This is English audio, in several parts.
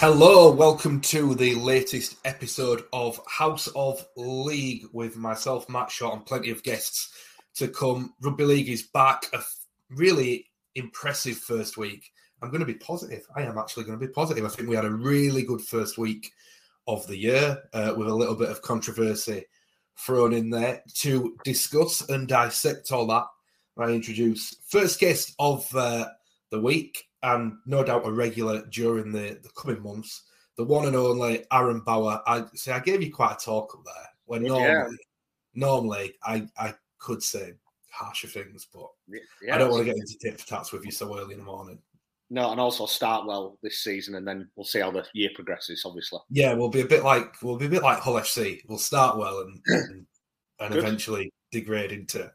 Hello, welcome to the latest episode of House of League with myself, Matt Shaw, and plenty of guests to come. Rugby League is back. A really impressive first week. I'm going to be positive. I am actually going to be positive. I think we had a really good first week of the year uh, with a little bit of controversy thrown in there to discuss and dissect all that. I introduce first guest of uh, the week, and no doubt a regular during the, the coming months. The one and only Aaron Bower. I say I gave you quite a talk up there. When normally, yeah. normally I I could say harsher things, but yeah, I don't want to get into tit for tats with you so early in the morning. No, and also start well this season, and then we'll see how the year progresses. Obviously, yeah, we'll be a bit like we'll be a bit like Hull FC. We'll start well and and, and eventually degrade into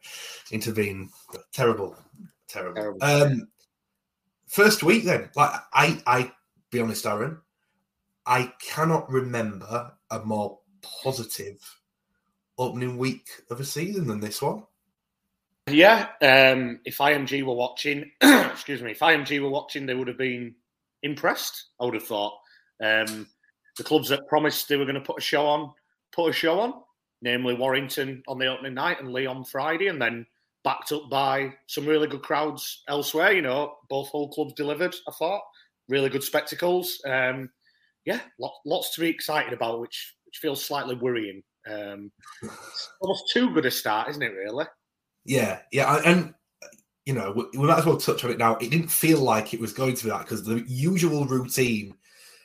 into being terrible, terrible. terrible. Um, First week, then, like I, I be honest, Aaron, I cannot remember a more positive opening week of a season than this one. Yeah, um, if IMG were watching, excuse me, if IMG were watching, they would have been impressed. I would have thought um, the clubs that promised they were going to put a show on, put a show on, namely Warrington on the opening night and Leigh on Friday, and then backed up by some really good crowds elsewhere. You know, both Hull clubs delivered. I thought really good spectacles. Um, yeah, lots to be excited about, which which feels slightly worrying. Um, almost too good a start, isn't it? Really? Yeah, yeah, and you know we, we might as well touch on it now. It didn't feel like it was going to be that because the usual routine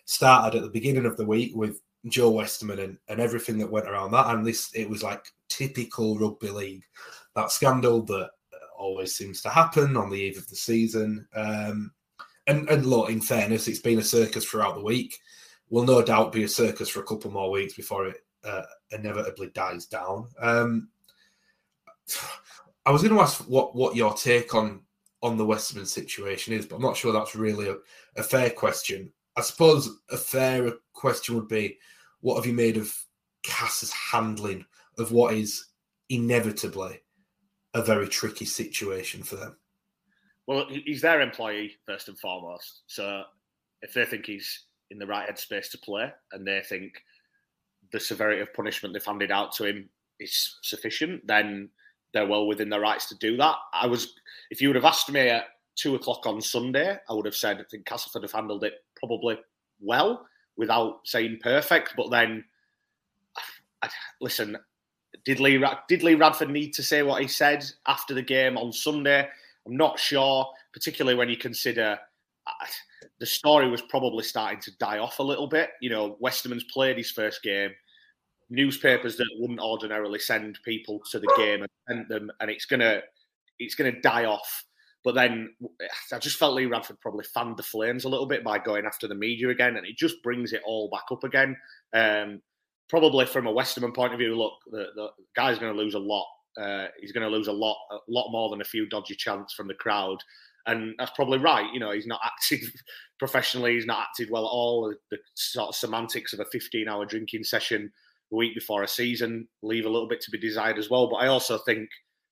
started at the beginning of the week with Joe Westerman and, and everything that went around that, and this it was like typical rugby league that scandal that always seems to happen on the eve of the season. Um, and, and look, in fairness, it's been a circus throughout the week. Will no doubt be a circus for a couple more weeks before it uh, inevitably dies down. Um, I was going to ask what what your take on on the Westerman situation is, but I'm not sure that's really a, a fair question. I suppose a fair question would be, what have you made of CAS's handling of what is inevitably a very tricky situation for them. Well, he's their employee first and foremost. So if they think he's in the right headspace to play and they think the severity of punishment they've handed out to him is sufficient, then they're well within their rights to do that. I was, if you would have asked me at two o'clock on Sunday, I would have said I think Castleford have handled it probably well without saying perfect. But then, I, listen, did Lee, did Lee Radford need to say what he said after the game on Sunday? I'm not sure, particularly when you consider uh, the story was probably starting to die off a little bit. You know, Westerman's played his first game. Newspapers that wouldn't ordinarily send people to the game and sent them, and it's gonna it's gonna die off. But then I just felt Lee Radford probably fanned the flames a little bit by going after the media again, and it just brings it all back up again. Um, probably from a Westerman point of view, look, the, the guy's going to lose a lot. Uh, he's going to lose a lot, a lot more than a few dodgy chants from the crowd, and that's probably right. You know, he's not active professionally. He's not acted well at all. The sort of semantics of a 15-hour drinking session the week before a season leave a little bit to be desired as well. But I also think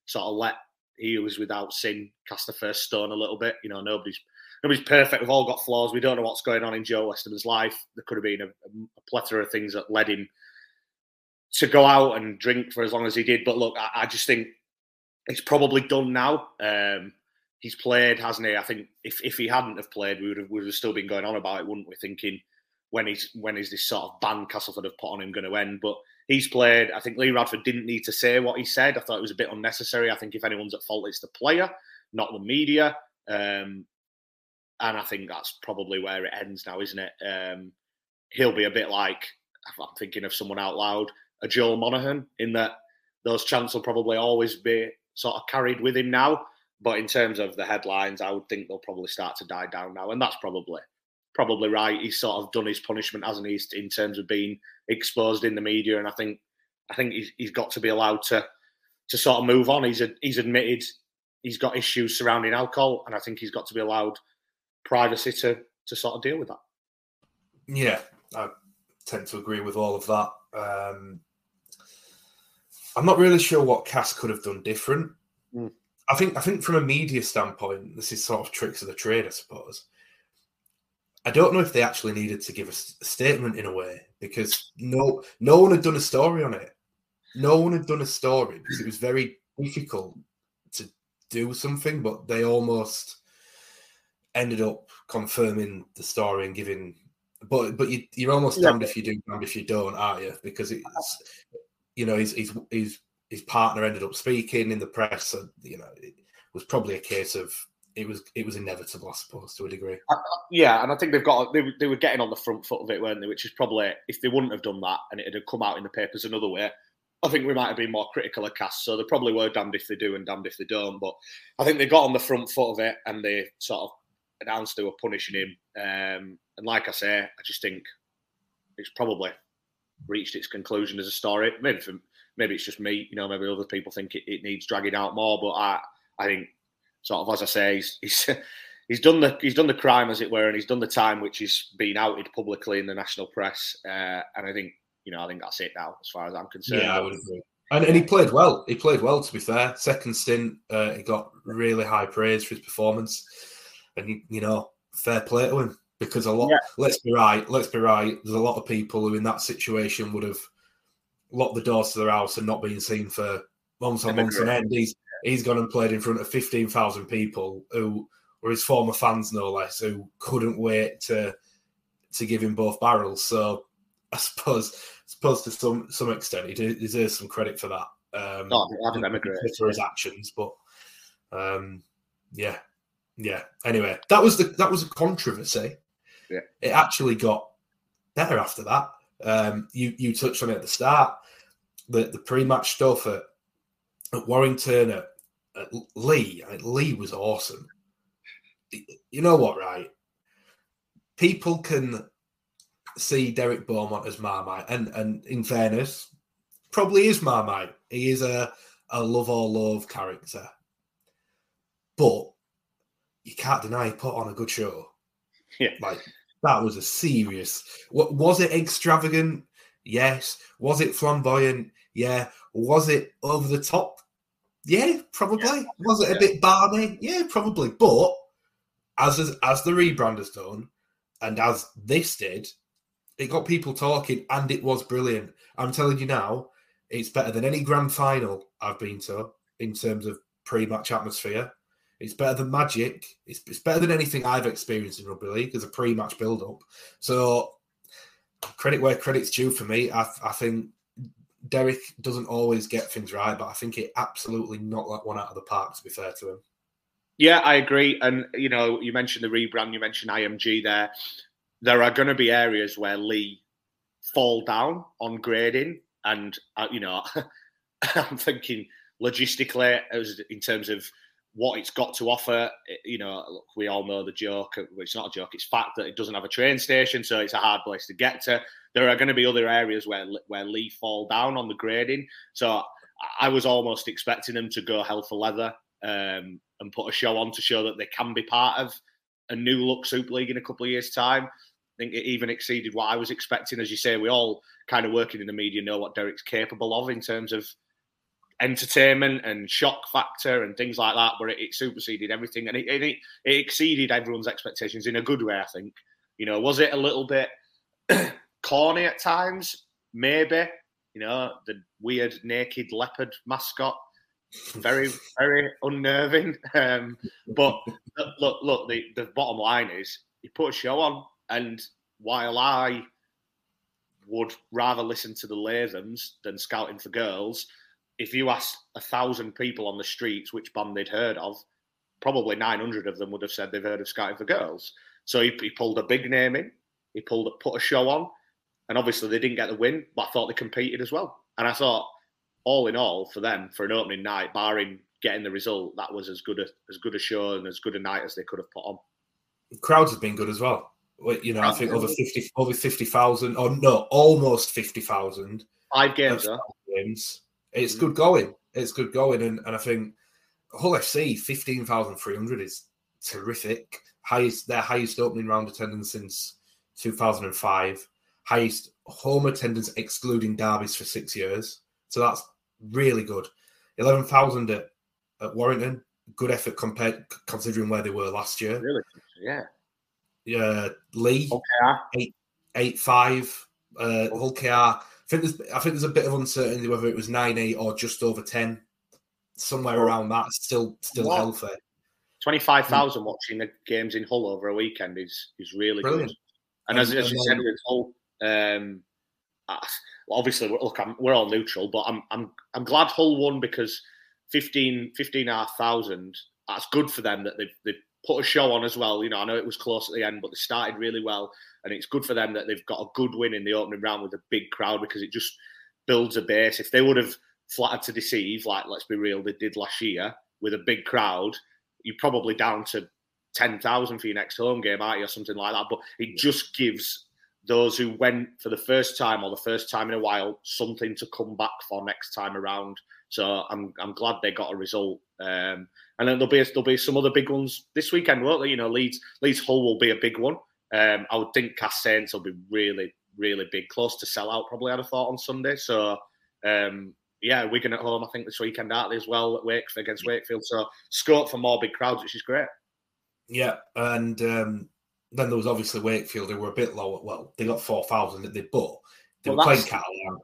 sort of let he who was without sin cast the first stone a little bit. You know, nobody's nobody's perfect. We've all got flaws. We don't know what's going on in Joe Westerman's life. There could have been a, a plethora of things that led him to go out and drink for as long as he did. But look, I, I just think it's probably done now. Um, he's played, hasn't he? I think if, if he hadn't have played, we would have, we would have still been going on about it, wouldn't we? Thinking when he's when is this sort of ban Castleford have put on him going to end? But he's played. I think Lee Radford didn't need to say what he said. I thought it was a bit unnecessary. I think if anyone's at fault, it's the player, not the media. Um, and I think that's probably where it ends now, isn't it? Um, he'll be a bit like I'm thinking of someone out loud, a Joel Monaghan, in that those chants will probably always be sort of carried with him now. But in terms of the headlines, I would think they'll probably start to die down now, and that's probably probably right. He's sort of done his punishment, hasn't he, in terms of being exposed in the media, and I think I think he's, he's got to be allowed to to sort of move on. He's a, he's admitted he's got issues surrounding alcohol, and I think he's got to be allowed privacy to to sort of deal with that. Yeah, I tend to agree with all of that. Um, I'm not really sure what Cass could have done different. Mm. I think I think from a media standpoint, this is sort of tricks of the trade, I suppose. I don't know if they actually needed to give a statement in a way because no no one had done a story on it. No one had done a story because it was very difficult to do something, but they almost ended up confirming the story and giving. But but you, you're almost yeah. damned if you do, damned if you don't, aren't you? Because it's you know his his his his partner ended up speaking in the press, and you know it was probably a case of it was it was inevitable, I suppose, to a degree. Yeah, and I think they've got they, they were getting on the front foot of it, weren't they? Which is probably if they wouldn't have done that and it had come out in the papers another way, I think we might have been more critical of CAS. So they probably were damned if they do and damned if they don't. But I think they got on the front foot of it and they sort of announced they were punishing him. Um, and like I say, I just think it's probably reached its conclusion as a story. Maybe for, maybe it's just me, you know, maybe other people think it, it needs dragging out more. But I I think sort of as I say, he's, he's he's done the he's done the crime as it were, and he's done the time which is being outed publicly in the national press. Uh, and I think you know I think that's it now as far as I'm concerned. Yeah, I would agree. And, and he played well. He played well. To be fair, second stint, uh, he got really high praise for his performance, and you, you know, fair play to him because a lot. Yeah. Let's be right. Let's be right. There's a lot of people who in that situation would have locked the doors to their house and not been seen for months and months on end. He's he's gone and played in front of 15,000 people who were his former fans, no less, who couldn't wait to to give him both barrels. So I suppose, I suppose to some some extent, he deserves some credit for that. Um, no, I think for his actions, but um, yeah, yeah. Anyway, that was the that was a controversy. Yeah. It actually got better after that. Um, you you touched on it at the start, the the pre-match stuff at, at Warrington at I mean, Leigh was awesome. You know what, right? People can see Derek Beaumont as Marmite, and and in fairness, probably is Marmite. He is a a love or love character, but you can't deny he put on a good show. Yeah, like that was a serious. What was it? Extravagant? Yes. Was it flamboyant? Yeah. Was it over the top? Yeah, probably. Yeah. Was it a yeah. bit barney? Yeah, probably. But as as the rebrand has done, and as this did, it got people talking, and it was brilliant. I'm telling you now, it's better than any grand final I've been to in terms of pre-match atmosphere. It's better than Magic. It's, it's better than anything I've experienced in rugby league as a pre-match build-up. So credit where credit's due for me. I, I think Derek doesn't always get things right, but I think it absolutely knocked that one out of the park. To be fair to him. Yeah, I agree. And you know, you mentioned the rebrand, you mentioned IMG there. There are going to be areas where Leigh fall down on grading, and uh, you know, I'm thinking logistically, as in terms of what it's got to offer. You know, look, we all know the joke. It's not a joke. It's fact that it doesn't have a train station, so it's a hard place to get to there are going to be other areas where where Leigh fall down on the grading. So I was almost expecting them to go hell for leather um, and put a show on to show that they can be part of a new look Super League in a couple of years' time. I think it even exceeded what I was expecting. As you say, we all kind of working in the media know what Derek's capable of in terms of entertainment and shock factor and things like that. But it, it superseded everything and it, it, it exceeded everyone's expectations in a good way. I think. You know, was it a little bit? corny at times, maybe. You know, the weird naked leopard mascot, very, very unnerving. Um, but look, look, the, the bottom line is he put a show on, and while I would rather listen to the Lathums than scouting for girls, if you asked a thousand people on the streets which band they'd heard of, probably 900 of them would have said they've heard of scouting for girls. So he, he pulled a big name in, he pulled put a show on, and obviously they didn't get the win, but I thought they competed as well. And I thought, all in all, for them, for an opening night, barring getting the result, that was as good a as good a show and as good a night as they could have put on. crowds have been good as well. You know, I think over fifty, over fifty thousand, or no, almost fifty thousand. Five games, games. It's mm-hmm. good going. It's good going, and, and I think Hull FC fifteen thousand three hundred is terrific. Highest their highest opening round attendance since two thousand and five. Highest home attendance excluding derbies for six years. So that's really good. Eleven thousand at, at Warrington. Good effort compared considering where they were last year. Really? Yeah. Yeah, Leigh. okay. eight eight five. Uh, Hull KR. I think there's I think there's a bit of uncertainty whether it was nine eight or just over ten, somewhere around that. Still still what? healthy. Twenty five thousand mm. watching the games in Hull over a weekend is is really Brilliant. good. And, and as, as you said with Hull, um, obviously look, I'm, we're all neutral, but I'm I'm I'm glad Hull won because 15 15,500 that's good for them that they've, they've put a show on as well. You know, I know it was close at the end, but they started really well, and it's good for them that they've got a good win in the opening round with a big crowd because it just builds a base. If they would have flattered to deceive, like let's be real, they did last year with a big crowd, you're probably down to ten thousand for your next home game, aren't you, or something like that. But it just gives those who went for the first time or the first time in a while something to come back for next time around. So I'm I'm glad they got a result. Um, and then there'll be there'll be some other big ones this weekend, won't there? You know, Leeds Leeds Hull will be a big one. Um, I would think Cas Saints will be really really big, close to sell out. Probably I'd have thought on Sunday. So um, yeah, Wigan at home. I think this weekend out as well at Wake against Wakefield. So scope for more big crowds, which is great. Yeah, and um, then there was obviously Wakefield who were a bit lower. Well, they got four thousand, did they? But they well, were playing Catalan.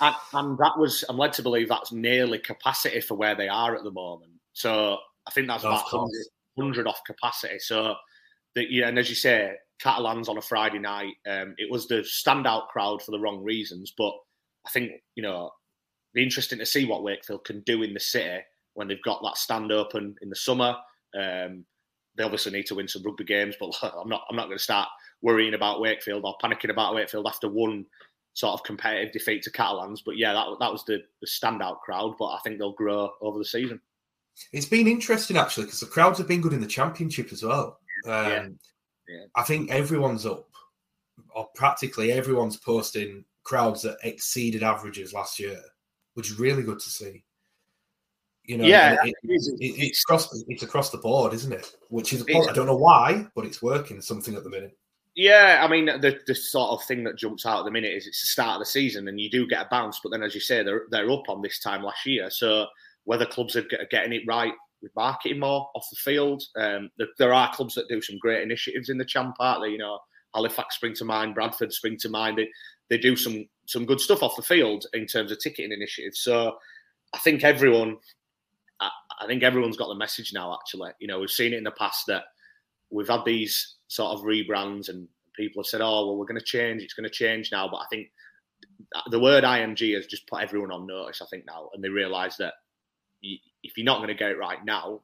And, and, that was, I'm led to believe that's nearly capacity for where they are at the moment. So I think that's about 100, 100, off capacity. So, the, yeah, and as you say, Catalans on a Friday night, um, it was the standout crowd for the wrong reasons. But I think, you know, be interesting to see what Wakefield can do in the city when they've got that stand open in the summer. Um, they obviously need to win some rugby games, but I'm not. I'm not going to start worrying about Wakefield or panicking about Wakefield after one sort of competitive defeat to Catalans. But yeah, that that was the, the standout crowd. But I think they'll grow over the season. It's been interesting actually because the crowds have been good in the championship as well. Um, yeah. yeah. I think everyone's up, or practically everyone's posting crowds that exceeded averages last year, which is really good to see. You know, yeah, it, it, it, it's across it's across the board, isn't it? Which is I don't know why, but it's working something at the minute. Yeah, I mean the the sort of thing that jumps out at the minute is it's the start of the season and you do get a bounce, but then as you say they're they're up on this time last year, so whether clubs are getting it right with marketing more off the field, um, there are clubs that do some great initiatives in the Champ Art. You know, Halifax spring to mind, Bradford spring to mind. They, they do some some good stuff off the field in terms of ticketing initiatives. So I think everyone I think everyone's got the message now. Actually, you know, we've seen it in the past that we've had these sort of rebrands, and people have said, "Oh, well, we're going to change. It's going to change now." But I think the word IMG has just put everyone on notice. I think now, and they realise that if you're not going to get it right now,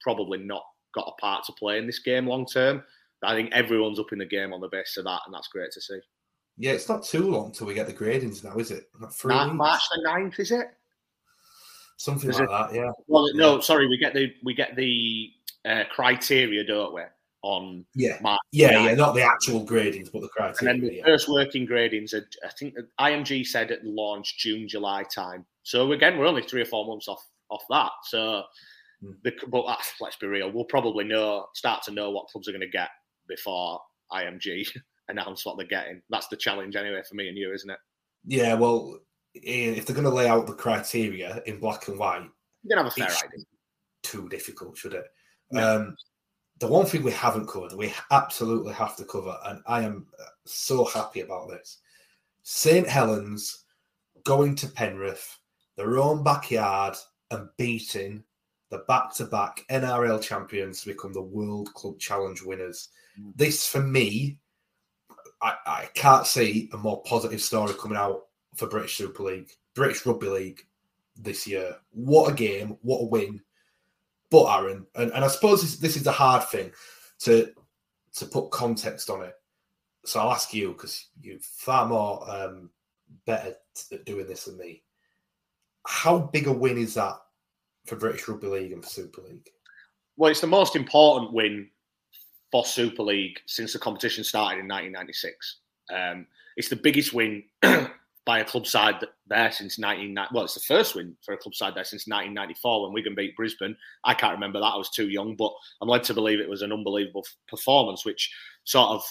probably not got a part to play in this game long term. I think everyone's up in the game on the basis of that, and that's great to see. Yeah, it's not too long till we get the gradings now, is it? March the 9th, is it? something Is like it? that. Yeah. Well, no, sorry, we get the we get the uh, criteria, don't we? On yeah, yeah, yeah, not the actual gradings, but the criteria. And then the yeah. first working gradings, are, I think IMG said at launch June, July time. So again, we're only three or four months off off that. So, hmm. the, but uh, let's be real, we'll probably know start to know what clubs are going to get before IMG announce what they're getting. That's the challenge anyway for me and you, isn't it? Yeah, well, if they're going to lay out the criteria in black and white, you're going to have a fair idea. Too difficult, should it? Um, the one thing we haven't covered, we absolutely have to cover, and I am so happy about this. St. Helens going to Penrith, their own backyard, and beating the back-to-back NRL champions to become the World Club Challenge winners. Mm. This, for me, I, I can't see a more positive story coming out for British Super League, British Rugby League this year. What a game! What a win! But Aaron, and, and I suppose this, this is a hard thing to to put context on it. so I'll ask you because you're far more um, better at doing this than me. How big a win is that for British Rugby League and for Super League? Well, it's the most important win for Super League since the competition started in 1996. Um, it's the biggest win by a club side there since 1990. Well, it's the first win for a club side there since 1994 when Wigan beat Brisbane. I can't remember that; I was too young, but I'm led to believe it was an unbelievable performance, which sort of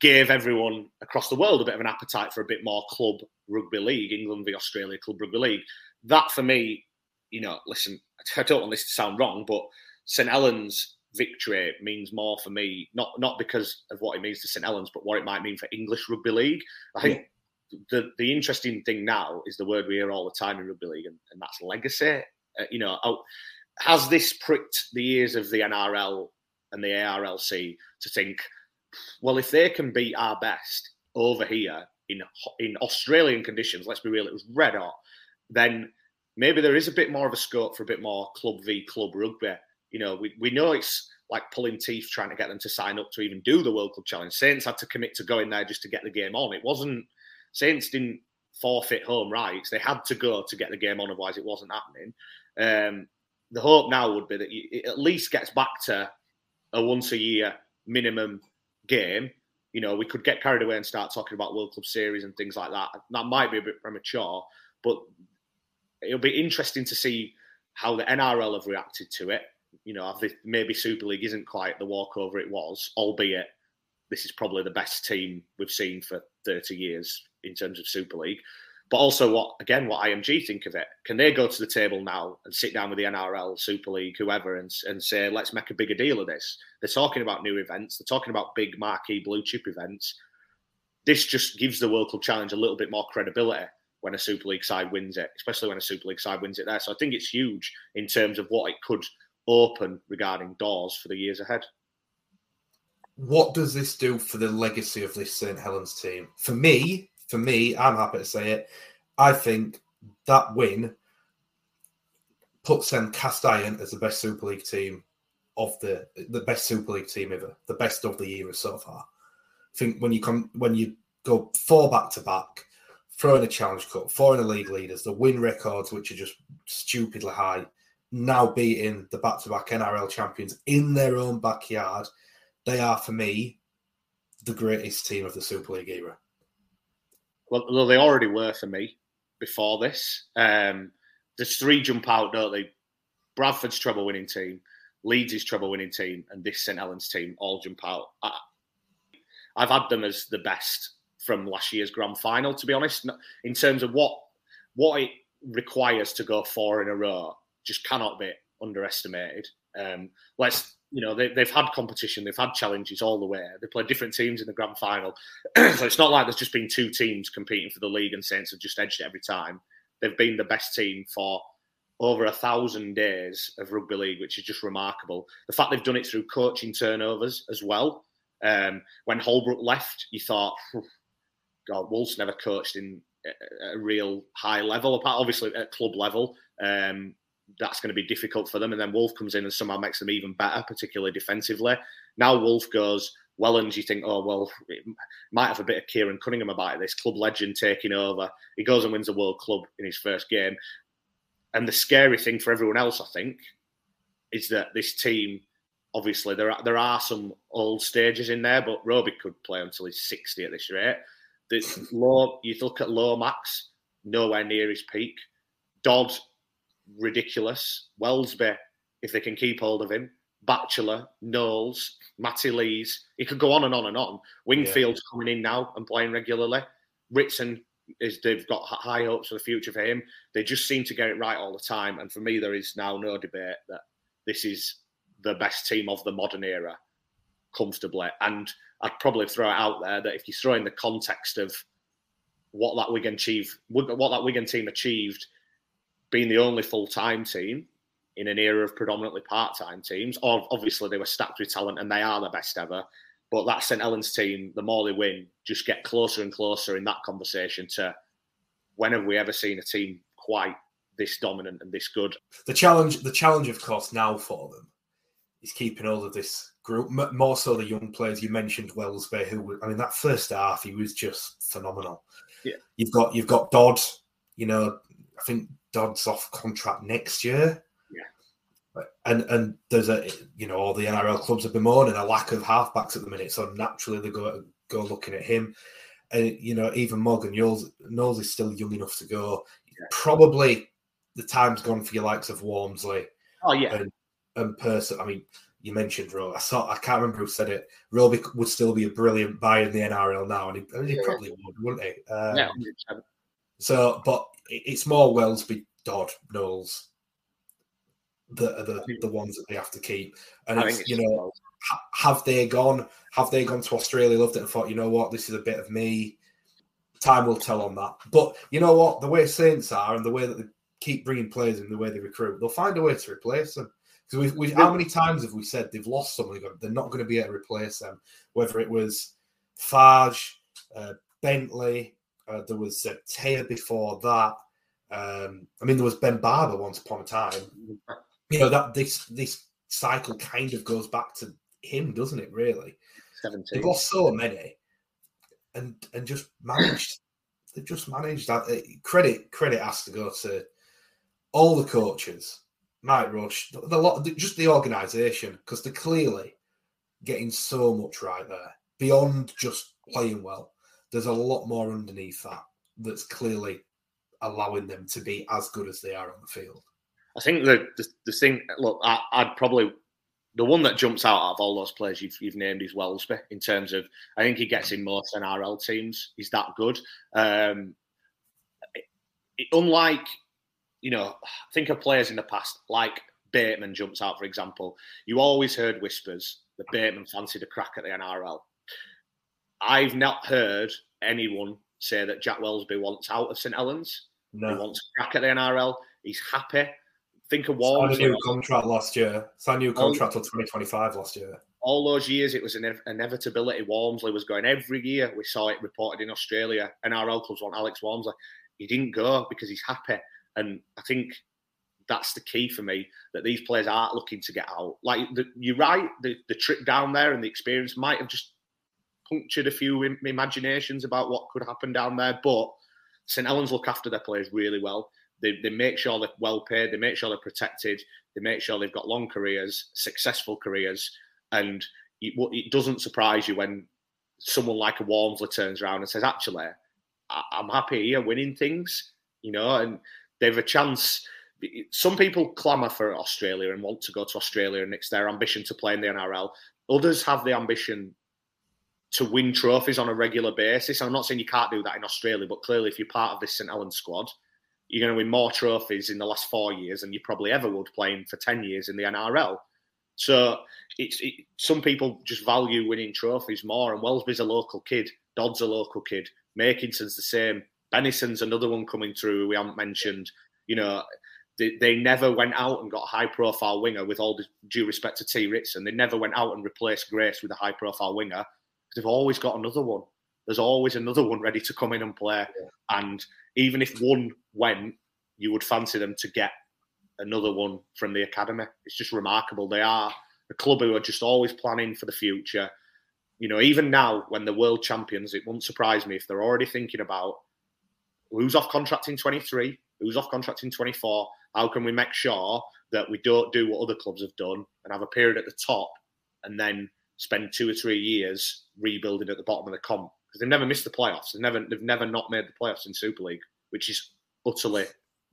gave everyone across the world a bit of an appetite for a bit more club rugby league, England v Australia club rugby league. That for me, you know, listen, I don't want this to sound wrong, but St Helens victory means more for me, not not because of what it means to St Helens, but what it might mean for English rugby league. I think. The the interesting thing now is the word we hear all the time in rugby league, and, and that's legacy. Uh, you know, has this pricked the ears of the NRL and the ARLC to think, well, if they can beat our best over here in in Australian conditions, let's be real, it was red hot, then maybe there is a bit more of a scope for a bit more club v club rugby. You know, we, we know it's like pulling teeth trying to get them to sign up to even do the World Cup Challenge. Saints had to commit to going there just to get the game on. It wasn't Saints didn't forfeit home rights. They had to go to get the game on, otherwise it wasn't happening. Um, the hope now would be that it at least gets back to a once a year minimum game. You know, we could get carried away and start talking about World Club Series and things like that. That might be a bit premature, but it'll be interesting to see how the NRL have reacted to it. You know, maybe Super League isn't quite the walkover it was, albeit this is probably the best team we've seen for 30 years in terms of Super League. But also, what again, what IMG think of it? Can they go to the table now and sit down with the NRL, Super League, whoever, and, and say, let's make a bigger deal of this? They're talking about new events. They're talking about big marquee blue chip events. This just gives the World Club Challenge a little bit more credibility when a Super League side wins it, especially when a Super League side wins it there. So I think it's huge in terms of what it could open regarding doors for the years ahead. What does this do for the legacy of this St Helens team? For me, for me, I'm happy to say it. I think that win puts them cast iron as the best Super League team of the the best Super League team ever, the best of the era so far. I think when you come when you go four back to back, throwing a challenge cup, four in the league leaders, the win records, which are just stupidly high, now beating the back to back NRL champions in their own backyard. They are, for me, the greatest team of the Super League era. Well, they already were for me before this. Um, there's three jump out, don't they? Bradford's treble winning team, Leeds' treble winning team, and this St Helens team all jump out. I, I've had them as the best from last year's grand final. To be honest, in terms of what what it requires to go four in a row, just cannot be underestimated. Um, let's you know they, have had competition, they've had challenges all the way. They play different teams in the grand final, so it's not like there's just been two teams competing for the league and Saints have just edged it every time. They've been the best team for over a thousand days of rugby league, which is just remarkable. The fact they've done it through coaching turnovers as well. Um, when Holbrook left, you thought, God, Woolf's never coached in a, a real high level, apart obviously at club level. Um, that's going to be difficult for them. And then Woolf comes in and somehow makes them even better, particularly defensively. Now Woolf goes, Wellens, you think, oh, well, it might have a bit of Keiron Cunningham about this club legend taking over. He goes and wins a World Club in his first game. And the scary thing for everyone else, I think, is that this team, obviously, there are, there are some old stages in there, but Roby could play until he's 60 at this rate. The low, you look at Lomax, nowhere near his peak. Dodd, ridiculous. Welsby, if they can keep hold of him. Batchelor, Knowles, Matty Lees. He could go on and on and on. Wingfield's yeah. coming in now and playing regularly. Ritson is they've got high hopes for the future for him. They just seem to get it right all the time. And for me, there is now no debate that this is the best team of the modern era, comfortably. And I'd probably throw it out there that if you throw in the context of what that Wigan achieved, what that Wigan team achieved, being the only full time team in an era of predominantly part time teams, or obviously they were stacked with talent and they are the best ever. But that St Helens team, the more they win, just get closer and closer in that conversation to when have we ever seen a team quite this dominant and this good? The challenge, the challenge, of course, now for them is keeping all of this group, more so the young players. You mentioned Welsby, who I mean, that first half he was just phenomenal. Yeah, you've got you've got Dodd. You know, I think Dodd's off contract next year. Yeah, and and there's a you know all the NRL clubs have been mourning a lack of halfbacks at the minute, so naturally they go go looking at him. And you know, even Morgan Knowles, Knowles is still young enough to go. Yeah. Probably the time's gone for your likes of Walmsley. Oh yeah, and, and Person. I mean, you mentioned Rowe. I saw. I can't remember who said it. Rowe would still be a brilliant buy in the NRL now, and he, he probably would, wouldn't he? Um, yeah. So, but it's more Welsby, Dodd, Knowles that are the, the ones that they have to keep. And it's, it's, you know, have they gone? Have they gone to Australia, loved it, and thought, you know what, this is a bit of me? Time will tell on that. But you know what, the way Saints are and the way that they keep bringing players in, the way they recruit, they'll find a way to replace them. Because we've, we've, how many times have we said they've lost someone? They're not going to be able to replace them. Whether it was Farge, uh, Bentley, uh, there was uh, Taia before that. Um, I mean, there was Ben Barba once upon a time. You know that this this cycle kind of goes back to him, doesn't it? Really, 17. they've lost so many, and and just managed. they've just managed that. Uh, credit credit has to go to all the coaches, Mike Rush, the, the lot, just the organisation, because they're clearly getting so much right there beyond just playing well. There's a lot more underneath that that's clearly allowing them to be as good as they are on the field. I think the the, the thing. Look, I, would probably the one that jumps out of all those players you've, you've named is Welsby in terms of I think he gets in most NRL teams. He's that good. Um, it, it, unlike you know, think of players in the past like Bateman jumps out for example. You always heard whispers that Bateman fancied a crack at the NRL. I've not heard anyone say that Jack Welsby wants out of St Helens. No. He wants a crack at the NRL. He's happy think of Wolves. Signed a new contract last year. Signed a new contract till 2025 last year. All those years, it was an inevitability. Walmsley was going every year. We saw it reported in Australia. NRL clubs want Alex Walmsley. He didn't go because he's happy. And I think that's the key for me that these players aren't looking to get out. Like the, you're right, the, the trip down there and the experience might have just punctured a few imaginations about what could happen down there. But St Helens look after their players really well. They, they make sure they're well paid, they make sure they're protected, they make sure they've got long careers, successful careers, and it, it doesn't surprise you when someone like a Walmsley turns around and says, "Actually, I, I'm happy here, winning things," you know, and they've a chance. Some people clamour for Australia and want to go to Australia, and it's their ambition to play in the NRL. Others have the ambition to win trophies on a regular basis. I'm not saying you can't do that in Australia, but clearly, if you're part of this St Helens squad, you're going to win more trophies in the last four years than you probably ever would playing for 10 years in the NRL. So it's it, some people just value winning trophies more. And Welsby's a local kid, Dodd's a local kid, Makinson's the same, Bennison's another one coming through we haven't mentioned. You know, they, they never went out and got a high profile winger with all due respect to Tee Ritson. They never went out and replaced Grace with a high profile winger. They've always got another one. There's always another one ready to come in and play. Yeah. And even if one went, you would fancy them to get another one from the academy. It's just remarkable. They are a club who are just always planning for the future. You know, even now when the world champions, it wouldn't surprise me if they're already thinking about who's off contract in 23, who's off contract in 24. How can we make sure that we don't do what other clubs have done and have a period at the top and then spend two or three years rebuilding at the bottom of the comp? because they've never missed the playoffs. They've never they've never not made the playoffs in Super League, which is utterly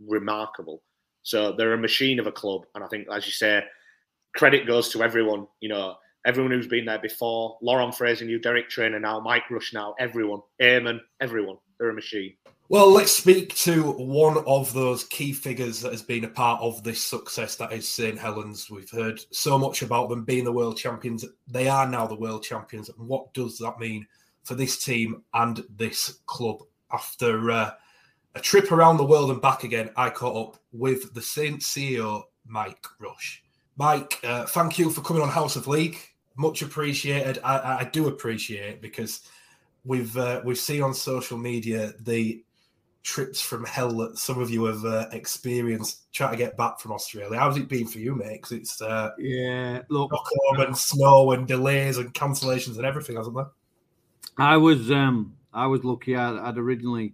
remarkable. So they're a machine of a club, and I think, as you say, credit goes to everyone. You know, everyone who's been there before. Lauren Fraser, new Derek Traynor now, Mike Rush now, everyone, Eamonn, everyone. They're a machine. Well, let's speak to one of those key figures that has been a part of this success that is St. Helens. We've heard so much about them being the world champions. They are now the world champions. And what does that mean for this team and this club. After uh, a trip around the world and back again, I caught up with the Saints CEO, Mike Rush. Mike, uh, thank you for coming on House of League. Much appreciated. I, I do appreciate it because we've uh, we've seen on social media the trips from hell that some of you have uh, experienced trying to get back from Australia. How's it been for you, mate? Because it's uh, yeah, look, Stockholm and snow and delays and cancellations and everything, hasn't there? I was um I was lucky. I, would originally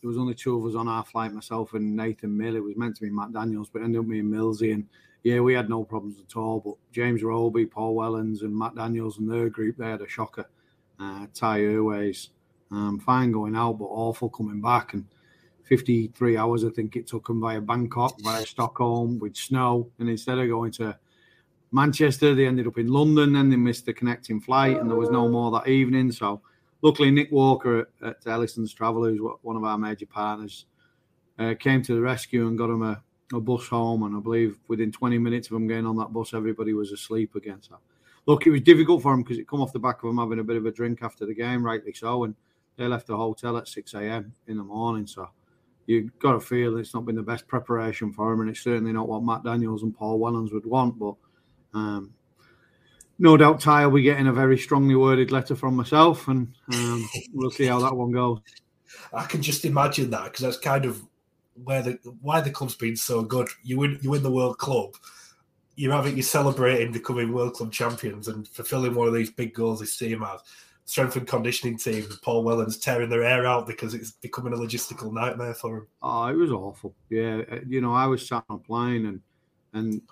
there was only two of us on our flight, myself and Nathan Mill. It was meant to be Matt Daniels, but ended up being Millsy. And yeah, we had no problems at all. But James Roby, Paul Wellens, and Matt Daniels and their group, they had a shocker. Uh, Thai Airways, um, fine going out, but awful coming back. And 53 hours, I think it took them via Bangkok, via Stockholm with snow. And instead of going to Manchester, they ended up in London. Then they missed the connecting flight, and there was no more that evening. So luckily, Nick Walker at, at Ellison's Travel, who's one of our major partners, uh, came to the rescue and got him a, a, bus home. And I believe within 20 minutes of him getting on that bus, everybody was asleep again. So, look, it was difficult for him because it come off the back of him having a bit of a drink after the game, rightly so. And they left the hotel at 6 a.m. in the morning. So, you've got to feel it's not been the best preparation for him. And it's certainly not what Matt Daniels and Paul Wellens would want. But um, no doubt Thai will be getting a very strongly worded letter from myself, and um, we'll see how that one goes. I can just imagine that because that's kind of where the why the club's been so good. You win, you win the World Club. You're having you celebrating becoming World Club champions and fulfilling one of these big goals this team has. Strength and conditioning team, Paul Wellens tearing their hair out because it's becoming a logistical nightmare for him. Oh, it was awful. Yeah, uh, you know, I was sat on a plane and and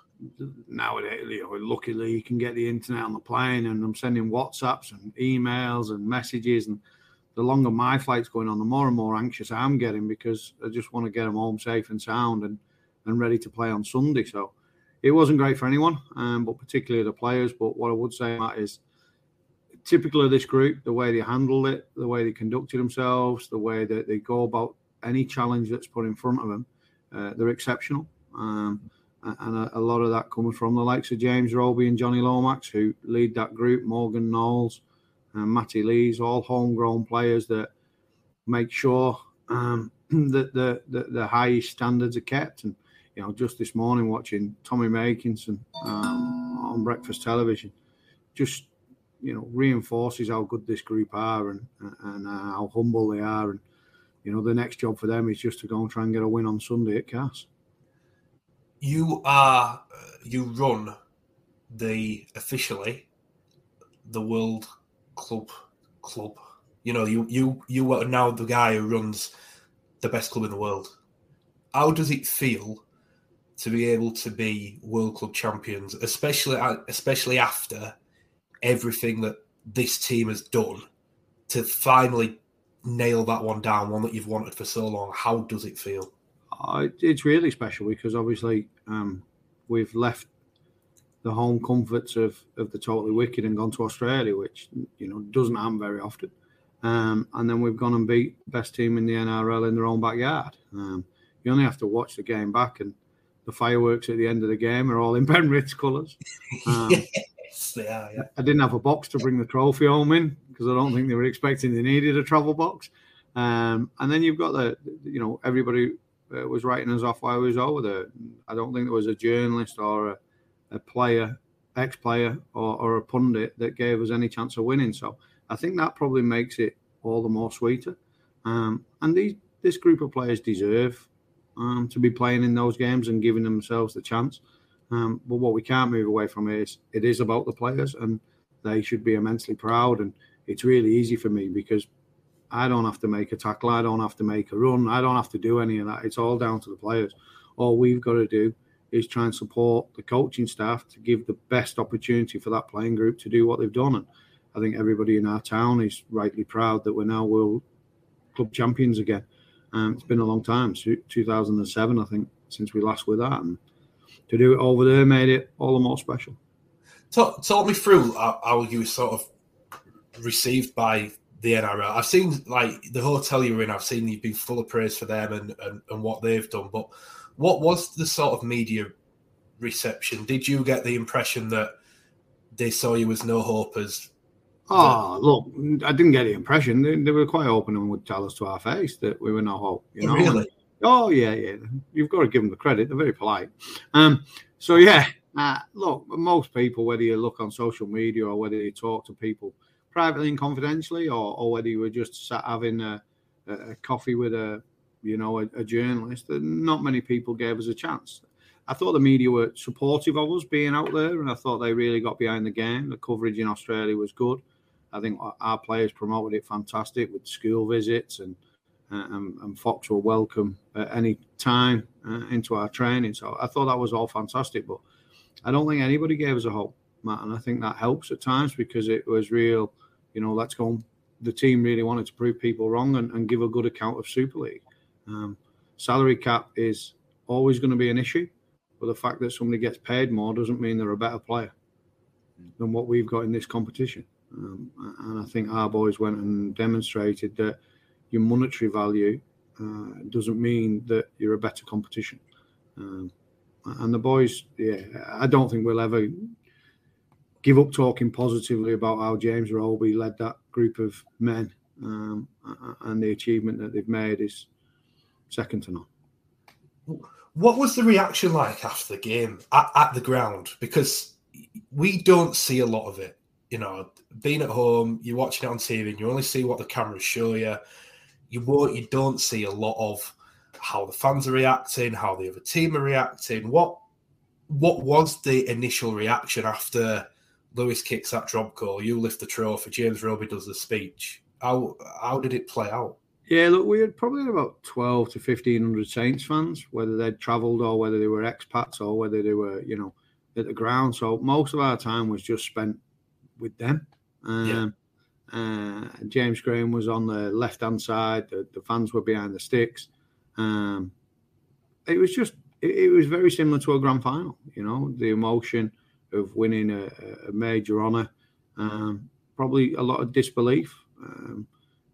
nowadays, you know, luckily you can get the internet on the plane, and I'm sending WhatsApps and emails and messages. And the longer my flight's going on, the more and more anxious I'm getting because I just want to get them home safe and sound and and ready to play on Sunday. So it wasn't great for anyone, um, but particularly the players. But what I would say, Matt, is typical of this group, the way they handled it, the way they conducted themselves, the way that they go about any challenge that's put in front of them, uh, they're exceptional. Um, and a, a, lot of that coming from the likes of James Roby and Johnny Lomax, who lead that group, Morgan Knowles and Matty Lees, all homegrown players that make sure um, that the, the, the highest standards are kept. And you know, just this morning watching Tommy Makinson um, on breakfast television, just you know reinforces how good this group are and and uh, how humble they are. And you know, the next job for them is just to go and try and get a win on Sunday at Cass you are you run the officially the World Club Club. You know, you you you are now the guy who runs the best club in the world. How does it feel to be able to be World Club champions, especially especially after everything that this team has done to finally nail that one down, one that you've wanted for so long? How does it feel? Uh, it's really special because obviously um, we've left the home comforts of, of the totally wicked and gone to Australia, which you know doesn't happen very often. Um, and then we've gone and beat best team in the NRL in their own backyard. Um, you only have to watch the game back, and the fireworks at the end of the game are all in Penrith's colours. Um, Yeah. I didn't have a box to bring the trophy home in because I don't think they were expecting they needed a travel box. Um, and then you've got the, you know, everybody uh, was writing us off while I was over there. I don't think there was a journalist or a, a player, ex-player, or, or, a pundit that gave us any chance of winning. So I think that probably makes it all the more sweeter. Um, and these, this group of players deserve um, to be playing in those games and giving themselves the chance. Um, but what we can't move away from is it is about the players, and they should be immensely proud. And it's really easy for me because I don't have to make a tackle. I don't have to make a run. I don't have to do any of that. It's all down to the players. All we've got to do is try and support the coaching staff to give the best opportunity for that playing group to do what they've done. And I think everybody in our town is rightly proud that we're now world club champions again. Um, it's been a long time, 2007, I think, since we last were that. And to do it over there made it all the more special. Talk, talk me through how you sort of received by the NRL. I've seen like the hotel you're in. I've seen you've been full of praise for them and, and, and what they've done. But what was the sort of media reception? Did you get the impression that they saw you as no hopers? Oh, ah, look, I didn't get the impression. They, they, were quite open and would tell us to our face that we were no hope. You oh, know, really? Oh yeah, yeah. You've got to give them the credit. They're very polite. Um, so yeah, uh, look, most people, whether you look on social media or whether you talk to people privately and confidentially, or, or whether you were just sat having a, a coffee with a you know, a, a journalist, not many people gave us a chance. I thought the media were supportive of us being out there, and I thought they really got behind the game. The coverage in Australia was good. I think our players promoted it fantastic with school visits, and and, and, Fox were welcome at any time uh, into our training. So I thought that was all fantastic, but I don't think anybody gave us a hope, Matt, and I think that helps at times because it was real. You know, let's go. The team really wanted to prove people wrong and, and give a good account of Super League. Um, salary cap is always going to be an issue but the fact that somebody gets paid more doesn't mean they're a better player than what we've got in this competition. Um, and I think our boys went and demonstrated that your monetary value uh, doesn't mean that you're a better competition. Um, and the boys, yeah, I don't think we'll ever give up talking positively about how James Roby led that group of men. Um, and the achievement that they've made is second to none. What was the reaction like after the game at, at the ground? Because we don't see a lot of it. You know, being at home, you're watching it on TV, and you only see what the cameras show you. You won't, you don't see a lot of how the fans are reacting, how the other team are reacting. What what was the initial reaction after Lewis kicks that drop goal? You lift the trophy. James Roby does the speech. How how did it play out? Yeah, look, we had probably about twelve to fifteen hundred Saints fans, whether they'd travelled or whether they were expats or whether they were, you know, at the ground. So most of our time was just spent with them. Um, yeah. Uh, James Graham was on the left hand side. The, the, fans were behind the sticks. Um, it was just, it, it, was very similar to a grand final. You know, the emotion of winning a, a major honour. Um, probably a lot of disbelief. Um,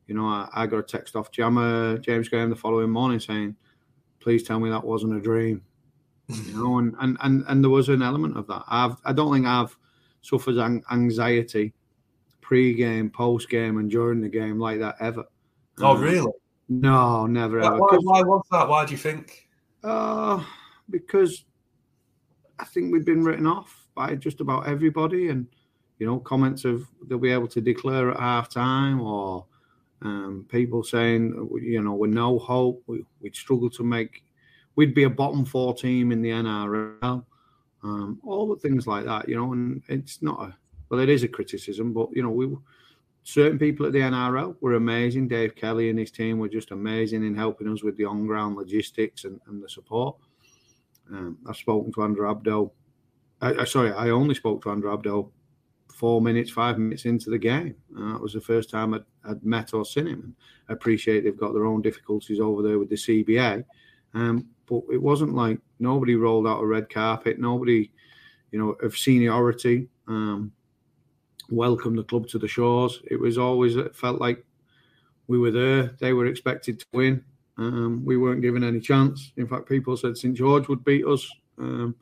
you know, I, I got a text off Jammer James Graham the following morning saying, "Please tell me that wasn't a dream." you know, and, and and and there was an element of that. I've I don't think I've suffered anxiety pre-game, post-game, and during the game like that ever. Oh, um, really? No, never why, ever. Why, why was that? Why do you think? Uh, because I think we've been written off by just about everybody, and you know, comments of they'll be able to declare at half time or um, people saying, you know, with no hope, we, would struggle to make, we'd be a bottom four team in the NRL. Um, all the things like that, you know, and it's not a, well, it is a criticism, but, you know, we, certain people at the NRL were amazing. Dave Kelly and his team were just amazing in helping us with the on ground logistics and, and, the support. Um, I've spoken to Andrew Abdo. I, I, sorry, I only spoke to Andrew Abdo four minutes, five minutes into the game. Uh, it was the first time I'd, I'd, met or seen him. And I appreciate they've got their own difficulties over there with the CBA. Um, but it wasn't like nobody rolled out a red carpet. Nobody, you know, of seniority um, welcomed the club to the shores. It was always, it felt like we were there. They were expected to win. Um, we weren't given any chance. In fact, people said St George would beat us. Um,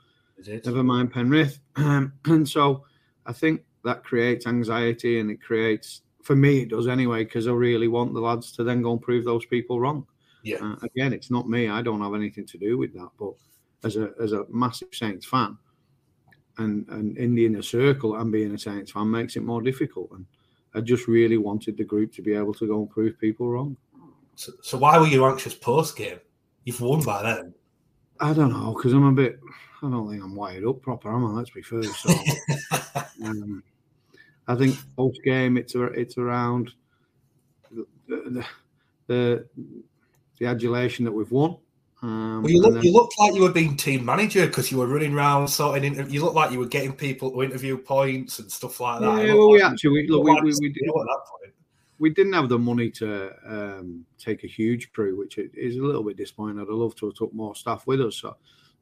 never mind Penrith. and so I think that creates anxiety and it creates for me it does anyway because I really want the lads to then go and prove those people wrong. Yeah. Uh, again, it's not me. I don't have anything to do with that. But as a as a massive Saints fan, and and in the inner circle and being a Saints fan makes it more difficult. And I just really wanted the group to be able to go and prove people wrong. So, so why were you anxious post game? You've won by then. I don't know because I'm a bit. I don't think I'm wired up proper, am I? Let's be fair. So, um, I think post game it's it's around the, the, the the adulation that we've won. Um, well, you look then, you looked like you were being team manager because you were running around sorting. Inter- you looked like you were getting people to interview points and stuff like that. Yeah, well, like we actually we, look, we, we, we, did, we, didn't have the money to um, take a huge crew, which is a little bit disappointing. I'd love to have took more staff with us. So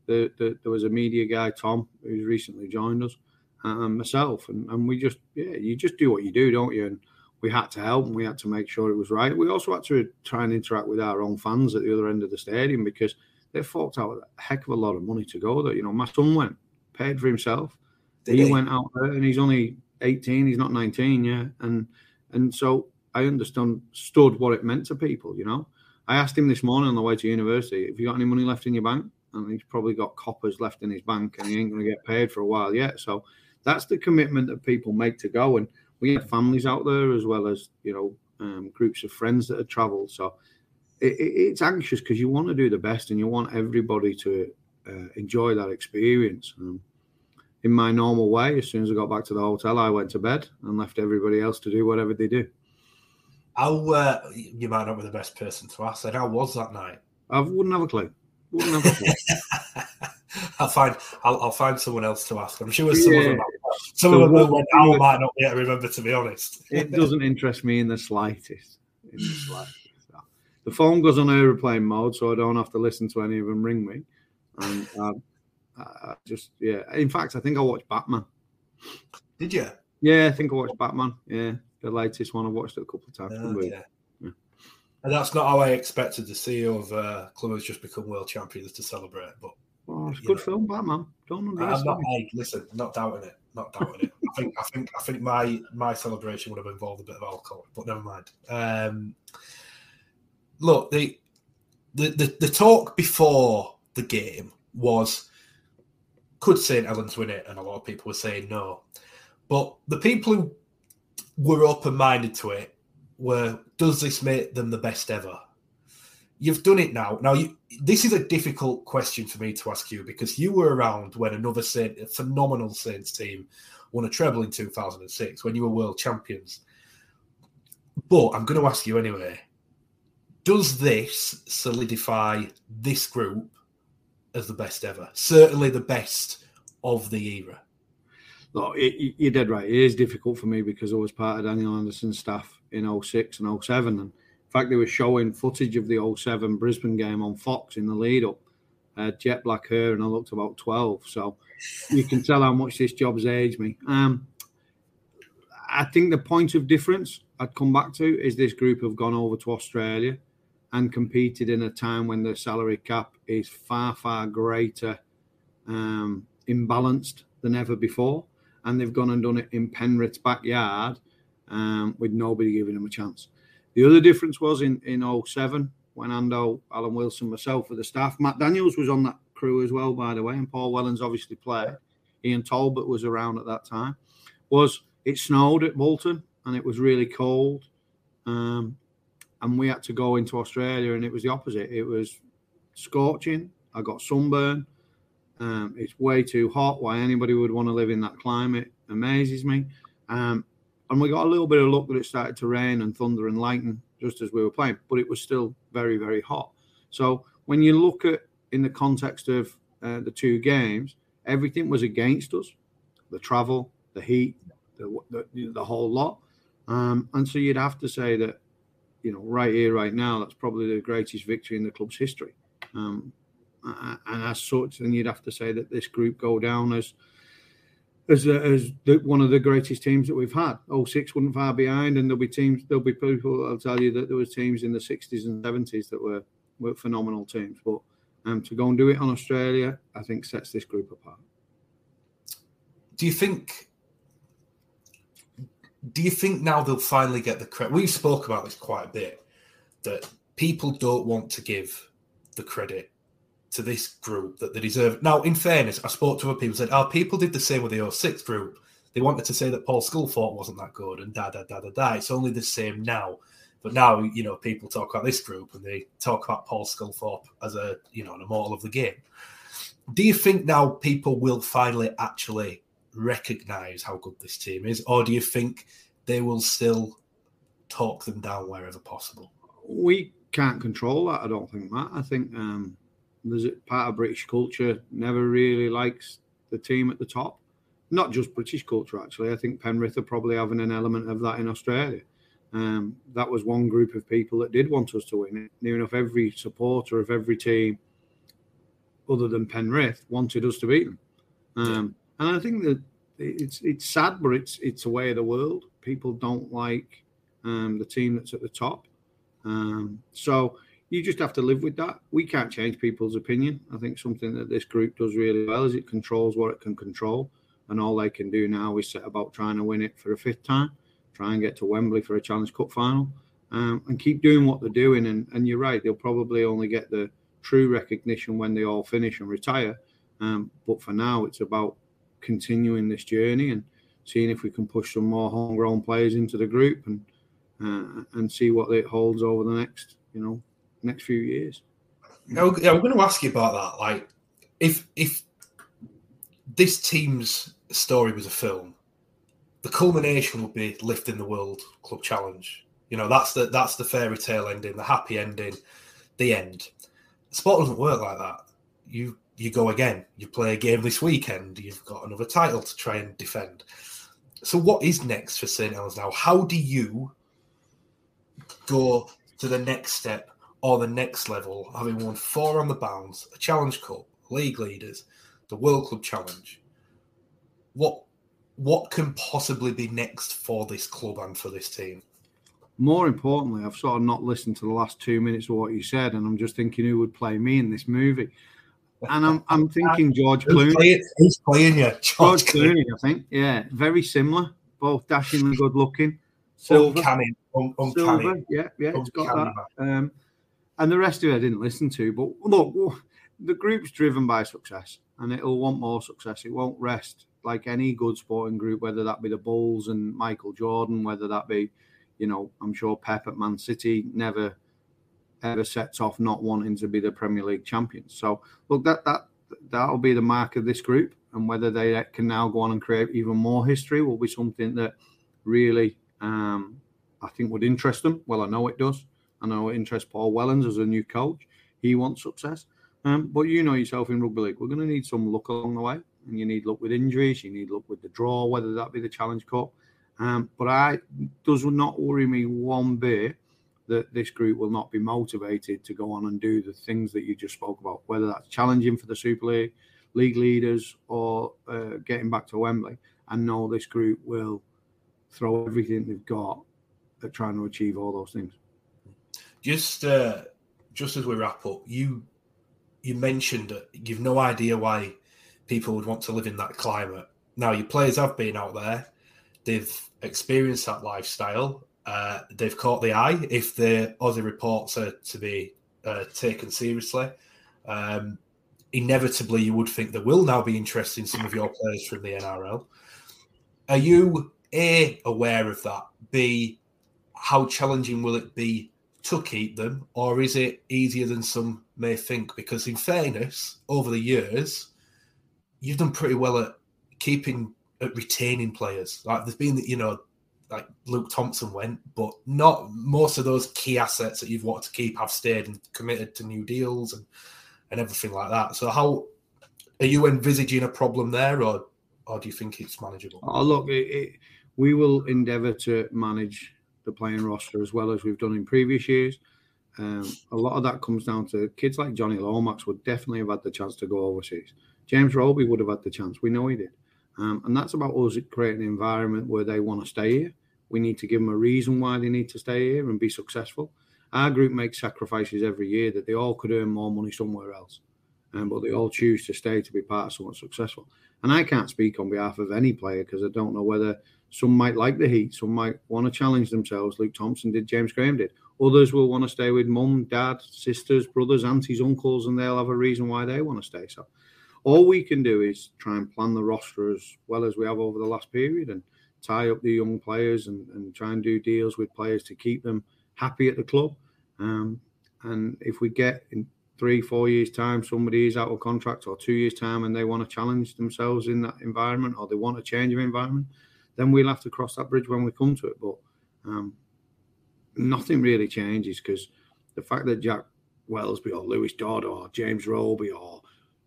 the, the, there was a media guy, Tom, who's recently joined us and myself, and, and we just yeah, you just do what you do, don't you? And we had to help, and we had to make sure it was right. We also had to try and interact with our own fans at the other end of the stadium because they forked out a heck of a lot of money to go there. You know, my son went, paid for himself. Did he, he went out there, and he's only 18. He's not 19, yeah, and and so I understood stood what it meant to people. You know, I asked him this morning on the way to university, "Have you got any money left in your bank?" And he's probably got coppers left in his bank, and he ain't going to get paid for a while yet. So that's the commitment that people make to go. And we had families out there as well as you know um, groups of friends that had travelled. So it, it's anxious because you want to do the best and you want everybody to uh, enjoy that experience. Um, in my normal way, as soon as I got back to the hotel, I went to bed and left everybody else to do whatever they do. How uh, you might not be the best person to ask. Then how was that night? I wouldn't have a clue. Wouldn't have a clue. I'll find I'll, I'll, find someone else to ask. I'm sure some yeah. Some so of them I might not to remember to be honest. it doesn't interest me in the slightest. In the slightest. The phone goes on aeroplane mode, so I don't have to listen to any of them ring me. And um, I just yeah. In fact, I think I watched Batman. Did you? Yeah, I think I watched Batman. Yeah, the latest one. I watched it a couple of times. Oh, yeah. yeah. And that's not how I expected the CEO of uh, just become world champions to celebrate. But oh, it's a good know. film, Batman. Don't underestimate. I'm not. Hey, listen, not doubting it. Not doubting it. I think. I think. I think my my celebration would have involved a bit of alcohol, but never mind. Um, look, the, the the the talk before the game was could St. Helens win it? And a lot of people were saying no. But the people who were open minded to it were does this make them the best ever? You've done it now. Now, you, this is a difficult question for me to ask you because you were around when another Saint, phenomenal Saints team won a treble in 2006 when you were world champions. But I'm going to ask you anyway does this solidify this group as the best ever? Certainly the best of the era. It, you're dead right. It is difficult for me because I was part of Daniel Anderson's staff in 06 and 07. And in fact, they were showing footage of the 07 Brisbane game on Fox in the lead up. Uh, jet black hair, and I looked about 12. So you can tell how much this job's aged me. Um, I think the point of difference I'd come back to is this group have gone over to Australia and competed in a time when the salary cap is far, far greater um, imbalanced than ever before. And they've gone and done it in Penrith's backyard um, with nobody giving them a chance. The other difference was in, in 07 when Ando, Alan Wilson, myself with the staff. Matt Daniels was on that crew as well, by the way, and Paul Wellens obviously played. Ian Talbot was around at that time. Was it snowed at Bolton and it was really cold. Um, and we had to go into Australia, and it was the opposite. It was scorching. I got sunburn. Um, it's way too hot. Why anybody would want to live in that climate amazes me. Um, and we got a little bit of luck that it started to rain and thunder and lightning just as we were playing, but it was still very, very hot. So when you look at in the context of uh, the two games, everything was against us: the travel, the heat, the the, the whole lot. Um, and so you'd have to say that you know, right here, right now, that's probably the greatest victory in the club's history. Um, and as such, then you'd have to say that this group go down as as, as the, one of the greatest teams that we've had. 06 wasn't far behind, and there'll be teams, there'll be people I'll tell you that there was teams in the 60s and 70s that were were phenomenal teams. But um, to go and do it on Australia, I think sets this group apart. Do you think do you think now they'll finally get the credit? We've spoke about this quite a bit that people don't want to give the credit to this group that they deserve. Now, in fairness, I spoke to other people said, "Oh, people did the same with the 06 group. They wanted to say that Paul Sculthorpe wasn't that good and da da da da da. It's only the same now." But now, you know, people talk about this group and they talk about Paul Sculthorpe as a, you know, an immortal of the game. Do you think now people will finally actually recognize how good this team is, or do you think they will still talk them down wherever possible? We can't control that. I don't think, Matt. I think um, there's a part of British culture never really likes the team at the top. Not just British culture, actually. I think Penrith are probably having an element of that in Australia. Um, that was one group of people that did want us to win it. Near enough every supporter of every team, other than Penrith, wanted us to beat them. Um, and I think that it's it's sad, but it's it's a way of the world. People don't like um, the team that's at the top, um, so you just have to live with that. We can't change people's opinion. I think something that this group does really well is it controls what it can control, and all they can do now is set about trying to win it for a fifth time, try and get to Wembley for a Challenge Cup final, um, and keep doing what they're doing. And, and you're right, they'll probably only get the true recognition when they all finish and retire. Um, but for now, it's about continuing this journey and seeing if we can push some more homegrown players into the group and uh, and see what it holds over the next you know next few years. No, I'm going to ask you about that. Like, if if this team's story was a film, the culmination would be lifting the World Club Challenge. You know, that's the that's the fairy tale ending, the happy ending, the end. Sport doesn't work like that. You you go again. You play a game this weekend. You've got another title to try and defend. So, what is next for St. Helens now? How do you go to the next step or the next level, having won four on the bounce, a Challenge Cup, league leaders, the World Club Challenge? What what can possibly be next for this club and for this team? More importantly, I've sort of not listened to the last two minutes of what you said, and I'm just thinking who would play me in this movie. And I'm, I'm thinking George Clooney. Who's playing you? George, George Clooney, I think. Yeah, very similar. Both dashing and good looking. Silver. Uncanny. Un- uncanny. Silver. Yeah, yeah, it's got that. Um, and the rest of it I didn't listen to. But look, the group's driven by success and it'll want more success. It won't rest like any good sporting group, whether that be the Bulls and Michael Jordan, whether that be, you know, I'm sure Pep at Man City never ever sets off not wanting to be the Premier League champions. So look, that that that'll be the mark of this group, and whether they can now go on and create even more history will be something that really um, I think would interest them. Well, I know it does. I know it interests Paul Wellens as a new coach. He wants success. Um, but you know yourself in rugby league, we're going to need some luck along the way, and you need luck with injuries. You need luck with the draw, whether that be the Challenge Cup. Um, but I does not worry me one bit that this group will not be motivated to go on and do the things that you just spoke about, whether that's challenging for the Super League, league leaders, or uh, getting back to Wembley. And know this group will throw everything they've got at trying to achieve all those things. Just, uh, just as we wrap up, you you mentioned that you've no idea why people would want to live in that climate. Now, your players have been out there; they've experienced that lifestyle, uh, they've caught the eye if the Aussie reports are to be uh, taken seriously. Um, inevitably, you would think there will now be interest in some of your players from the NRL. Are you A, aware of that? B, how challenging will it be to keep them? Or is it easier than some may think? Because, in fairness, over the years, you've done pretty well at keeping, at retaining players. Like, there's been, you know, like Luke Thompson went, but not most of those key assets that you've wanted to keep have stayed and committed to new deals and and everything like that. So how are you envisaging a problem there, or or do you think it's manageable? Oh, look, it, it, we will endeavour to manage the playing roster as well as we've done in previous years. Um, a lot of that comes down to kids like Johnny Lomax would definitely have had the chance to go overseas. James Roby would have had the chance. We know he did. Um, and that's about us creating an environment where they want to stay here. We need to give them a reason why they need to stay here and be successful. Our group makes sacrifices every year that they all could earn more money somewhere else, um, but they all choose to stay to be part of someone successful. And I can't speak on behalf of any player because I don't know whether some might like the heat, some might want to challenge themselves. Luke Thompson did, James Graham did. Others will want to stay with mum, dad, sisters, brothers, aunties, uncles, and they'll have a reason why they want to stay. So all we can do is try and plan the roster as well as we have over the last period and tie up the young players and, and try and do deals with players to keep them happy at the club. Um, and if we get in three, four years' time, somebody is out of contract or two years' time and they want to challenge themselves in that environment or they want a change of environment, then we'll have to cross that bridge when we come to it. But um, nothing really changes because the fact that Jack Welsby or Lewis Dodd or James Roby or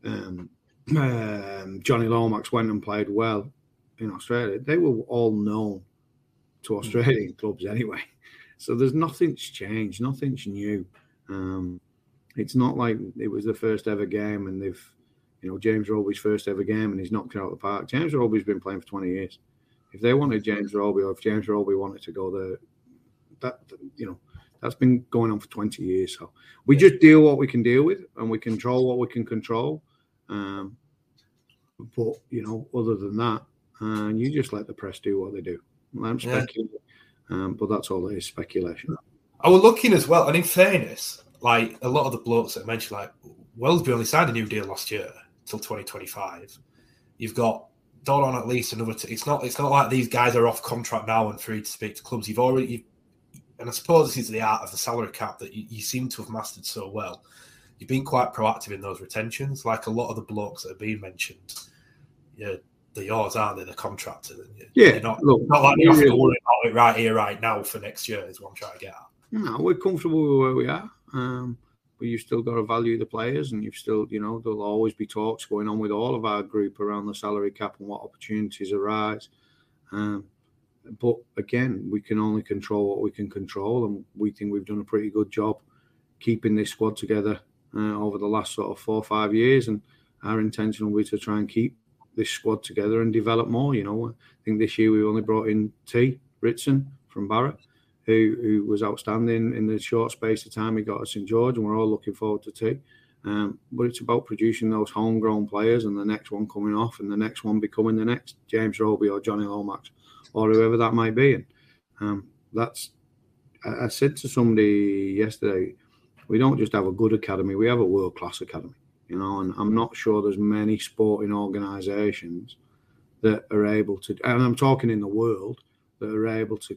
um, um, Johnny Lomax went and played well in Australia, they were all known to hmm. Australian mm. clubs anyway. So there's nothing's changed, nothing's new. Um, it's not like it was the first ever game and they've, you know, James Roby's first ever game and he's knocked out of the park. James Roby's been playing for 20 years. If they wanted James Roby or if James Roby wanted to go there, that, you know, that's been going on for 20 years. So we just deal what we can deal with and we control what we can control. Um, but, you know, other than that, and you just let the press do what they do. I'm speculating, yeah. um, but that's all it is speculation. I was looking as well, and in fairness, like a lot of the blokes that I mentioned, like Welsby only signed a new deal last year till 2025. You've got Don on at least another. T- it's not. It's not like these guys are off contract now and free to speak to clubs. You've already. You've, and I suppose this is the art of the salary cap that you, you seem to have mastered so well. You've been quite proactive in those retentions, like a lot of the blokes that have been mentioned. Yeah, they're yours, aren't they? The contractor. Yeah, They're not, look, not like you have to worry about it right here, right now for next year. Is what I'm trying to get at. No, we're comfortable with where we are. Um, but you've still got to value the players, and you've still, you know, there'll always be talks going on with all of our group around the salary cap and what opportunities arise. Um, but again, we can only control what we can control, and we think we've done a pretty good job keeping this squad together uh, over the last sort of four or five years. And our intention will be to try and keep this squad together and develop more. You know, I think this year we only brought in Tee Ritson from Barrow, who who was outstanding in the short space of time he got at St George, and we're all looking forward to Tee. Um, but it's about producing those homegrown players and the next one coming off and the next one becoming the next James Roby or Johnny Lomax or whoever that might be. And um, that's, I, I said to somebody yesterday, we don't just have a good academy, we have a world class academy, you know, and I'm not sure there's many sporting organisations that are able to, and I'm talking in the world, that are able to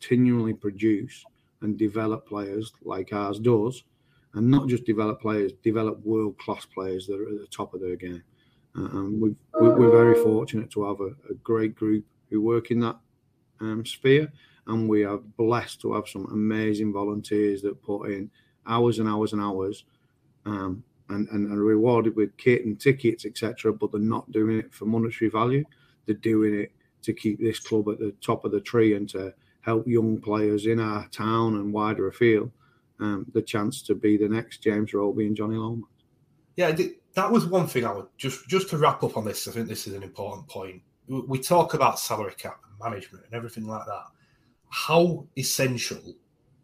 continually produce and develop players like ours does, and not just develop players, develop world class players that are at the top of their game. Um, we are very fortunate to have a, a, great group who work in that um, sphere, and we are blessed to have some amazing volunteers that put in hours and hours and hours, um, and, and, and rewarded with kit and tickets, etc. But they're not doing it for monetary value; they're doing it to keep this club at the top of the tree and to help young players in our town and wider afield um, the chance to be the next James Roby and Johnny Lomax. Yeah, that was one thing I would just just to wrap up on this. I think this is an important point. We talk about salary cap and management and everything like that. How essential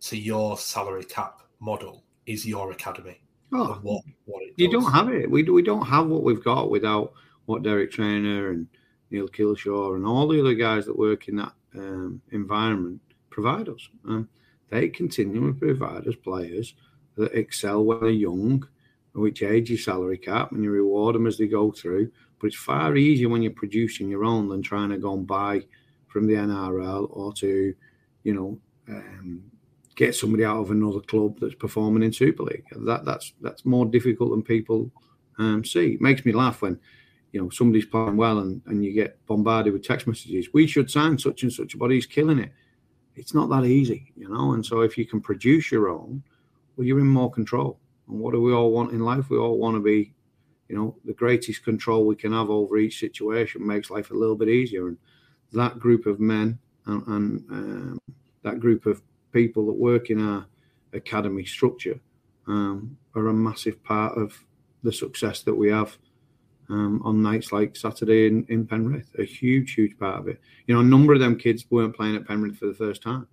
to your salary cap model is your academy? Oh, what, what you don't have it. We we don't have what we've got without what Derek Traynor and Neil Kilshaw and all the other guys that work in that um, environment provide us. They continue to provide us players that excel when they're young, which age your salary cap, and you reward them as they go through. But it's far easier when you're producing your own than trying to go and buy from the NRL or to, you know, um, get somebody out of another club that's performing in Super League. That that's that's more difficult than people um, see. It makes me laugh when you know somebody's playing well and, and you get bombarded with text messages. We should sign such and such, but he's killing it it's not that easy, you know. And so if you can produce your own, well, you're in more control. And what do we all want in life? We all want to be, you know, the greatest control we can have over each situation makes life a little bit easier. And that group of men and, and um, that group of people that work in our academy structure um, are a massive part of the success that we have um, on nights like Saturday in, in Penrith. A huge, huge part of it. You know, a number of them kids weren't playing at Penrith for the first time.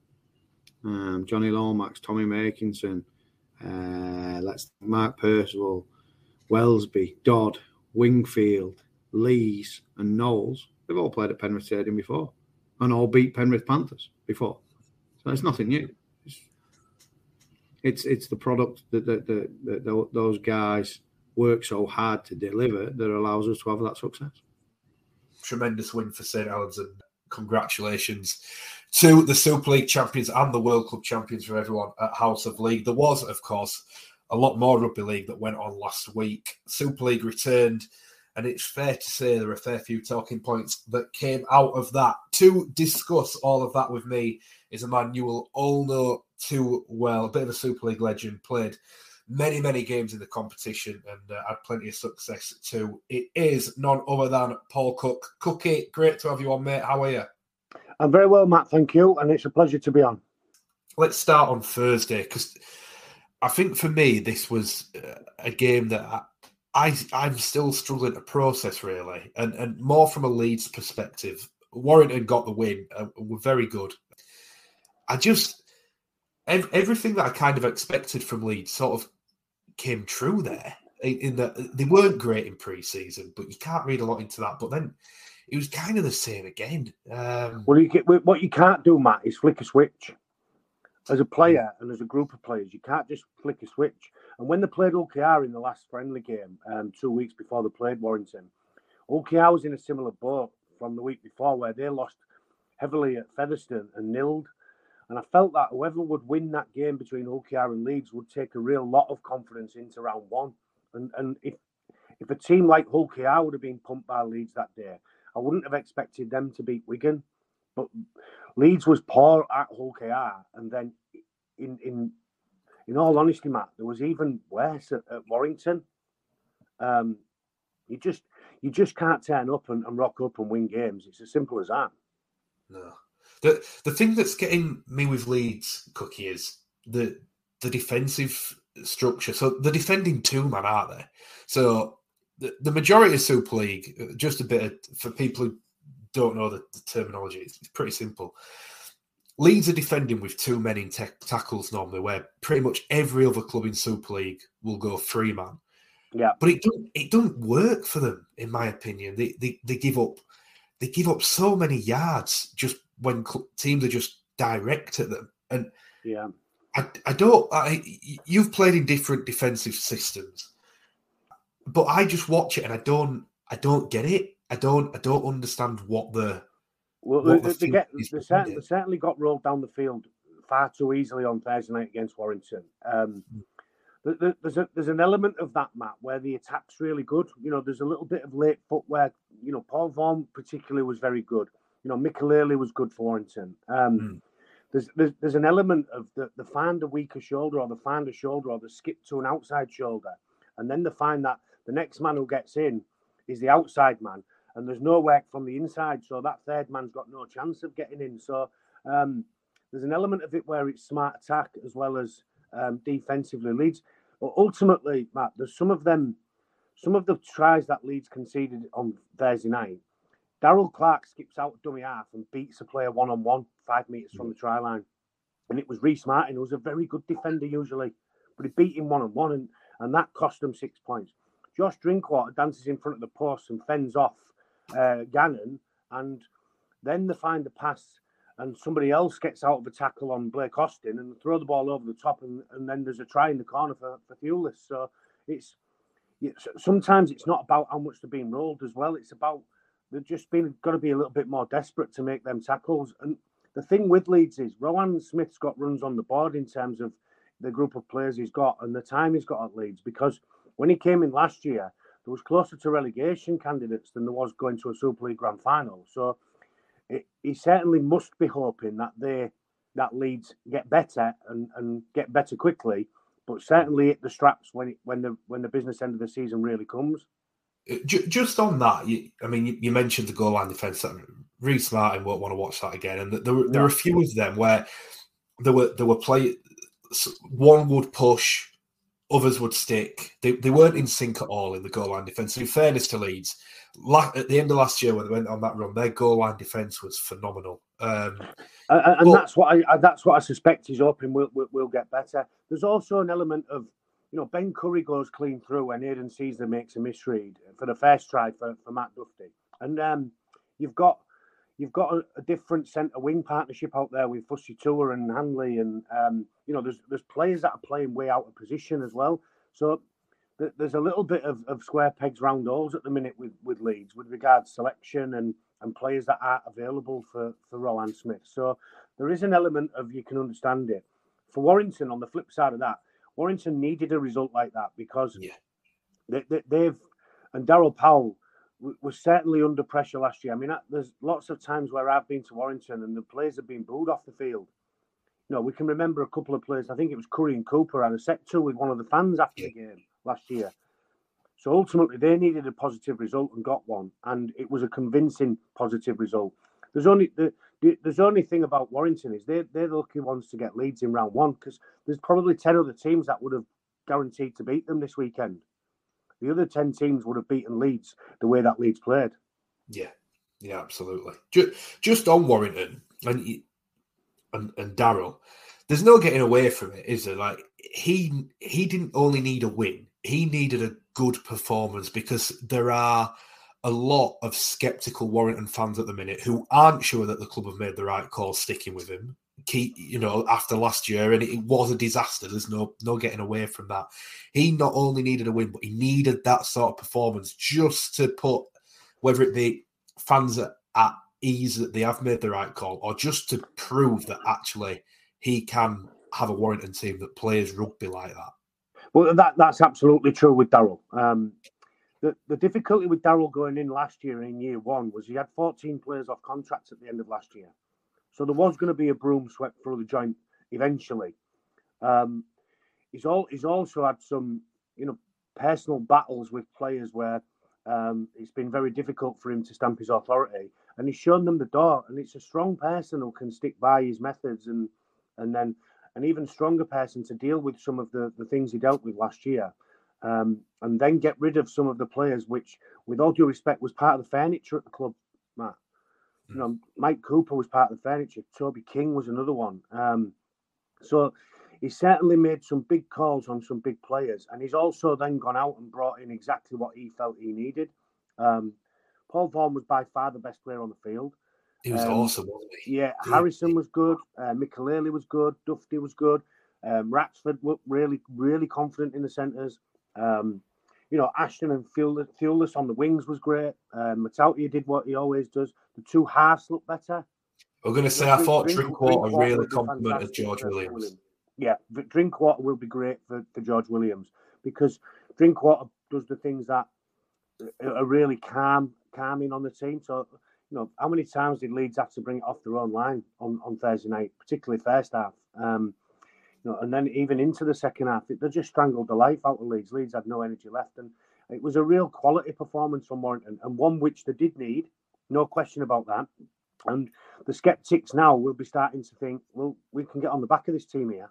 Um, Johnny Lomax, Tommy Makinson, uh, let's Mark Percival, Welsby, Dodd, Wingfield, Lees, and Knowles. They've all played at Penrith Stadium before, and all beat Penrith Panthers before. So it's nothing new. It's it's, it's the product that, that, that, that those guys work so hard to deliver that allows us to have that success. Tremendous win for St Helens and congratulations to the Super League champions and the World Club champions for everyone at House of League. There was, of course, a lot more rugby league that went on last week. Super League returned, and it's fair to say there are a fair few talking points that came out of that. To discuss all of that with me is a man you will all know too well, a bit of a Super League legend, played many, many games in the competition and uh, had plenty of success too. It is none other than Paul Cooke. Cookie, great to have you on, mate. How are you? I'm very well, Matt. Thank you. And it's a pleasure to be on. Let's start on Thursday because I think for me, this was uh, a game that I, I, I'm still struggling to process really, and, and more from a Leeds perspective. Warrington got the win, uh, were very good. I just everything that I kind of expected from Leeds sort of came true there. In that they weren't great in pre-season, but you can't read a lot into that. But then it was kind of the same again. Um, well, you get, what you can't do, Matt, is flick a switch. As a player and as a group of players, you can't just flick a switch. And when they played Hull KR in the last friendly game, um, two weeks before they played Warrington, Hull KR was in a similar boat from the week before, where they lost heavily at Featherstone and nilled And I felt that whoever would win that game between Hull KR and Leeds would take a real lot of confidence into round one. And and if if a team like KR would have been pumped by Leeds that day, I wouldn't have expected them to beat Wigan. But Leeds was poor at KR, and then in in in all honesty, Matt, there was even worse at, at Warrington. Um, you just you just can't turn up and, and rock up and win games. It's as simple as that. No. The the thing that's getting me with Leeds, Cookie, is the the defensive structure. So they're defending two man, aren't they? So the, the majority of Super League, uh, just a bit of, for people who don't know the, the terminology, it's, it's, pretty simple. Leeds are defending with two men in te- tackles normally, where pretty much every other club in Super League will go three man. Yeah, but it don't it don't work for them, in my opinion. They they, they give up they give up so many yards just when teams are just direct at them. And yeah, I, I don't. I, you've played in different defensive systems, but I just watch it and I don't. I don't get it. I don't. I don't understand what the. Well, what they, the they, get, they, certainly, they, certainly, got rolled down the field far too easily on Thursday night against Warrington. Um, mm. there's a, there's an element of that, Matt, where the attack's really good. You know, there's a little bit of late footwork. You know, Paul Vaughan particularly was very good. You know, Mikaele was good for Warrington. Um, mm. there's, there's, there's an element of the, the find a weaker shoulder or the find a shoulder or the skip to an outside shoulder. And then they find that the next man who gets in is the outside man. And there's no work from the inside. So that third man's got no chance of getting in. So um, there's an element of it where it's smart attack as well as um, defensively. Leeds. but ultimately, Matt, there's some of them, some of the tries that Leeds conceded on Thursday night Daryl Clark skips out dummy half and beats a player one on one, five metres from the try line. And it was Rhyse Martin, who was a very good defender usually, but he beat him one on one, and, and that cost them six points. Josh Drinkwater dances in front of the post and fends off uh, Gannon, and then they find the pass, and somebody else gets out of a tackle on Blake Austin and throw the ball over the top, and, and then there's a try in the corner for, for Thewlis. So it's, it's sometimes it's not about how much they're being rolled as well, it's about they've just been got to be a little bit more desperate to make them tackles. And the thing with Leeds is Rohan Smith's got runs on the board in terms of the group of players he's got and the time he's got at Leeds. Because when he came in last year, there was closer to relegation candidates than there was going to a Super League Grand Final. So it, he certainly must be hoping that they that Leeds get better and, and get better quickly, but certainly hit the straps when it, when the when the business end of the season really comes just on that, you, I mean, you, you, mentioned the goal line defense. Rhyse Martin won't want to watch that again, and there were there were a few of them where there were there were play. One would push, others would stick. They, they weren't in sync at all in the goal line defense. in fairness to Leeds, at the end of last year when they went on that run, their goal line defense was phenomenal. Um, and, and but, that's what I that's what I suspect he's hoping will will get better. There's also an element of you know, Ben Currie goes clean through and Aidan Sezer makes a misread for the first try for, for Matt Dufty. And um, you've got you've got a, a different centre wing partnership out there with Fusitu'a and Handley, and um, you know, there's there's players that are playing way out of position as well. So th- there's a little bit of, of square pegs round holes at the minute with with Leeds with regards selection and and players that are available for for Rohan Smith. So there is an element of you can understand it. For Warrington, on the flip side of that, Warrington needed a result like that because yeah. they, they, have and Daryl Powell was certainly under pressure last year. I mean, there's lots of times where I've been to Warrington and the players have been booed off the field. You know, we can remember a couple of players. I think it was Currie and Cooper had a set two with one of the fans after the game last year. So ultimately, they needed a positive result and got one, and it was a convincing positive result. There's only the there's only thing about Warrington is they they're the lucky ones to get Leeds in round one because there's probably ten other teams that would have guaranteed to beat them this weekend. The other ten teams would have beaten Leeds the way that Leeds played. Yeah, yeah, absolutely. Just, just on Warrington and and, and Daryl, there's no getting away from it, is there? Like he he didn't only need a win; he needed a good performance because there are a lot of skeptical Warrington fans at the minute who aren't sure that the club have made the right call sticking with him. Keep, you know, after last year, and it was a disaster. There's no no getting away from that. He not only needed a win, but he needed that sort of performance just to put whether it be fans at, at ease that they have made the right call, or just to prove that actually he can have a Warrington team that plays rugby like that. Well, that that's absolutely true with Daryl. Um, the, the difficulty with Daryl going in last year in year one was he had 14 players off contracts at the end of last year. So there was going to be a broom swept through the joint eventually. Um, he's all he's also had some, you know, personal battles with players where um, it's been very difficult for him to stamp his authority, and he's shown them the door. And it's a strong person who can stick by his methods, and and then an even stronger person to deal with some of the the things he dealt with last year, um, and then get rid of some of the players, which, with all due respect, was part of the furniture at the club, Matt. You know, Mike Cooper was part of the furniture. Toby King was another one. Um, so he certainly made some big calls on some big players, and he's also then gone out and brought in exactly what he felt he needed. Um, Paul Vaughan was by far the best player on the field. He was Um, awesome, wasn't he? Yeah, Harrison was good. Uh, Mikelele was good. Dufty was good. Um, Ratchford looked really, really confident in the centres. Um, you know, Ashton and Thewlis on the wings was great. Um, Matautia did what he always does. The two halves looked better. I'm going to say I thought Drinkwater really complimented George Williams. Yeah, but Drinkwater will be great for, for George Williams because Drinkwater does the things that are really calm, calming on the team. So, you know, how many times did Leeds have to bring it off their own line on, on Thursday night, particularly first half? Um, you know, and then even into the second half, they just strangled the life out of Leeds. Leeds had no energy left, and it was a real quality performance from Warrington, and one which they did need, no question about that. And the skeptics now will be starting to think, well, we can get on the back of this team here.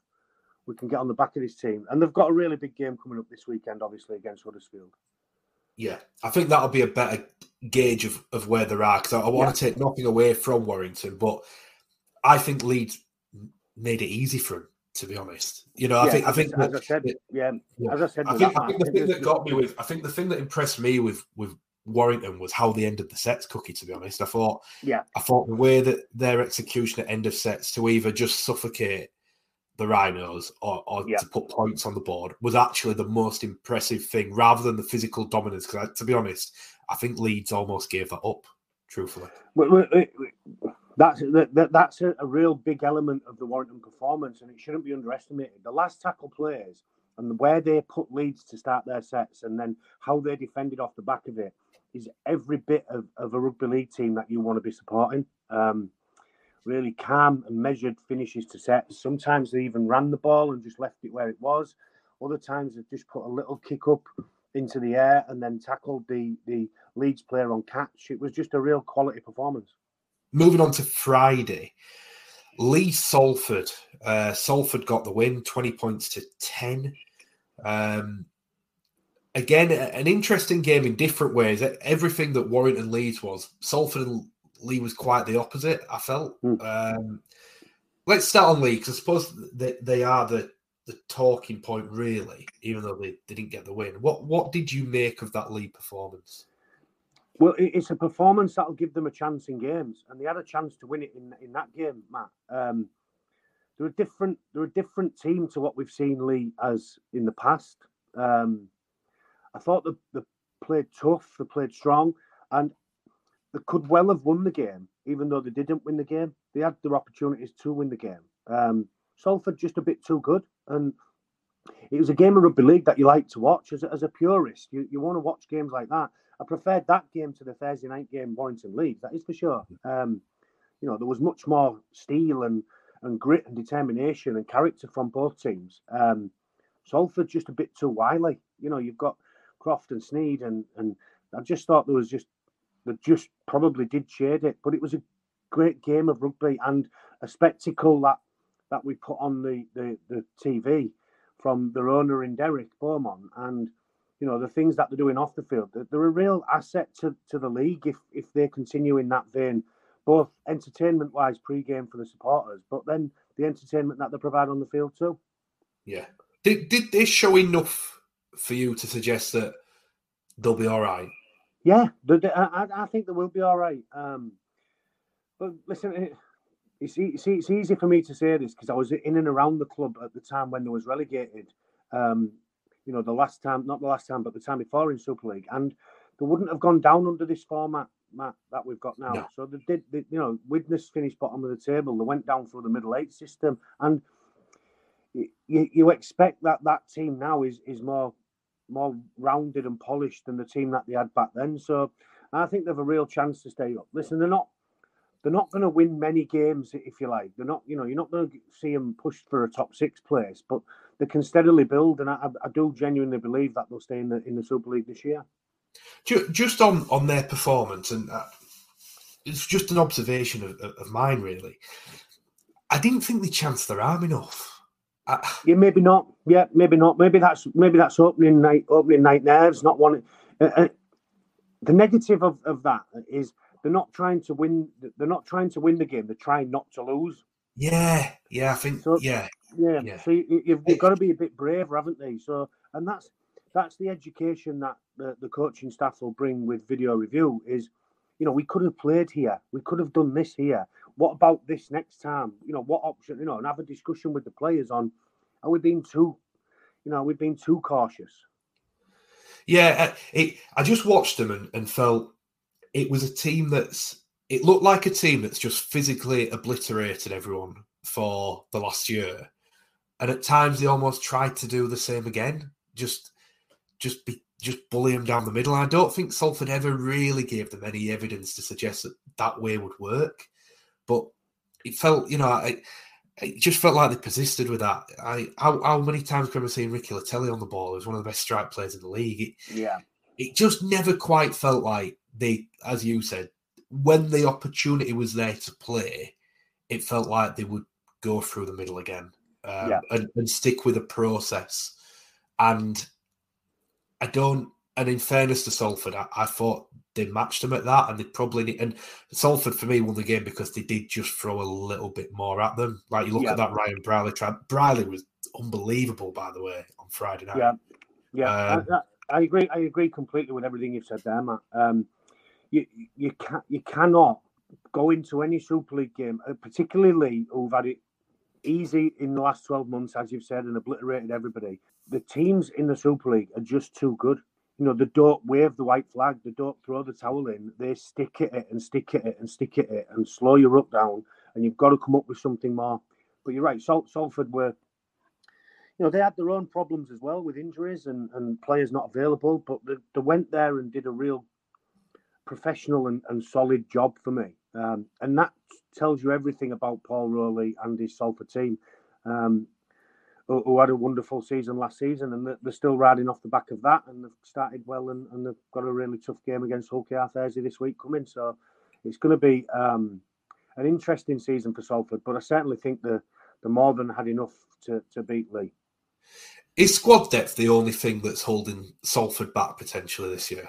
We can get on the back of this team, and they've got a really big game coming up this weekend, obviously against Huddersfield. Yeah, I think that'll be a better gauge of, of where they're at because I, I want yeah. to take nothing away from Warrington, but I think Leeds made it easy for him. To be honest, you know, yeah, I think I think as, I said, yeah, yeah, as I said, I think, I think the thing that got me with I think the thing that impressed me with with Warrington was how they ended the sets, Cookie. To be honest, I thought, yeah, I thought the way that their execution at end of sets to either just suffocate the Rhinos or, or yeah. to put points on the board was actually the most impressive thing, rather than the physical dominance. Because to be honest, I think Leeds almost gave that up. Truthfully, that's that, that's a, a real big element of the Warrington performance, and it shouldn't be underestimated. The last tackle players and where they put Leeds to start their sets, and then how they defended off the back of it is every bit of, of a rugby league team that you want to be supporting. Um, really calm and measured finishes to sets. Sometimes they even ran the ball and just left it where it was. Other times they've just put a little kick up into the air and then tackled the the Leeds player on catch. It was just a real quality performance. Moving on to Friday, Leigh Salford. Uh, Salford got the win, twenty points to ten. Um, again, an interesting game in different ways. Everything that Warrington Leeds was, Salford and Leigh was quite the opposite. I felt. Mm. Um, let's start on Leigh because I suppose they, they are the the talking point, really, even though they, they didn't get the win. What what did you make of that Leigh performance? Well, it's a performance that'll give them a chance in games, and they had a chance to win it in in that game, Matt. Um, they're a different they're a different team to what we've seen Leigh as in the past. Um, I thought they, they played tough, they played strong, and they could well have won the game, even though they didn't win the game. They had their opportunities to win the game. Um, Salford just a bit too good, and it was a game of rugby league that you like to watch as a, as a purist. You you want to watch games like that. I preferred that game to the Thursday night game, Warrington Leeds. That is for sure. Um, you know, there was much more steel and and grit and determination and character from both teams. Um, Salford just a bit too wily. You know, you've got Croft and Sneyd, and and I just thought there was just they just probably did shade it, but it was a great game of rugby and a spectacle that that we put on the the, the TV from their owner in Derek Beaumont and you know the things that they're doing off the field. They're, a real asset to, to the league if if they continue in that vein both entertainment wise pre-game for the supporters, but then the entertainment that they provide on the field too. Yeah. Did did this show enough for you to suggest that they'll be all right? Yeah, I, I think they will be all right. Um, but listen, it's, it's, it's easy for me to say this because I was in and around the club at the time when they was relegated. Um, you know, the last time, not the last time, but the time before in Super League, and they wouldn't have gone down under this format, Matt, that we've got now. No. So they did, they, you know, Widnes finished bottom of the table. They went down through the middle eight system, and you, you expect that that team now is is more more rounded and polished than the team that they had back then. So I think they have a real chance to stay up. Listen, they're not they're not going to win many games if you like. They're not, you know, you're not going to see them pushed for a top six place, but they can steadily build, and I, I do genuinely believe that they'll stay in the in the Super League this year. Just on on their performance, and uh, it's just an observation of, of mine, really. I didn't think they chanced their arm enough. I, Yeah, maybe not. Yeah, maybe not. Maybe that's maybe that's opening night opening night nerves. Not wanting. Uh, uh, the negative of, of that is they're not trying to win. They're not trying to win the game. They're trying not to lose. Yeah, yeah, I think, So- yeah, Yeah. Yeah. So you, you've, you've got to be a bit braver, haven't they? So, and that's that's the education that the, the coaching staff will bring with video review. Is you know we could have played here, we could have done this here. What about this next time? You know what option? You know, and have a discussion with the players on are we being too, you know, we've been too cautious. yeah. uh, It, I just watched them and, and felt it was a team that's. It looked like a team that's just physically obliterated everyone for the last year, and at times they almost tried to do the same again. Just, just be, just bully them down the middle. I don't think Salford ever really gave them any evidence to suggest that that way would work, but it felt, you know, I, it just felt like they persisted with that. I how, how many times can we see Ricky Leutele on the ball? He was one of the best strike players in the league. It, Yeah. it just never quite felt like they, as you said, when the opportunity was there to play, it felt like they would go through the middle again um, Yeah. and, and stick with a process. And I don't. And in fairness to Salford, I, I thought they matched them at that, and they probably need, and Salford for me won the game because they did just throw a little bit more at them. Like you look Yeah. at that Ryan Brierley try. Brierley was unbelievable, by the way, on Friday night. Yeah. Yeah, Um, I, I- I agree. I agree completely with everything you've said there, Matt. Um, you you can you cannot go into any Super League game, uh, particularly who've had it easy in the last twelve months, as you've said, and obliterated everybody. The teams in the Super League are just too good. You know, they don't wave the white flag, they don't throw the towel in, they stick at it and stick at it and stick at it and slow your up down, and you've got to come up with something more. But you're right, Sal- Salford were you know, they had their own problems as well with injuries and, and players not available, but they, they went there and did a real professional and, and solid job for me. Um, and that tells you everything about Paul Rowley and his Salford team, um, who, who had a wonderful season last season. And they're, still riding off the back of that. And they've started well and, and they've got a really tough game against Hull KR Thursday this week coming. So it's going to be um, an interesting season for Salford. But I certainly think they're, they're more than had enough to, to beat Leigh. Is squad depth the only thing that's holding Salford back potentially this year?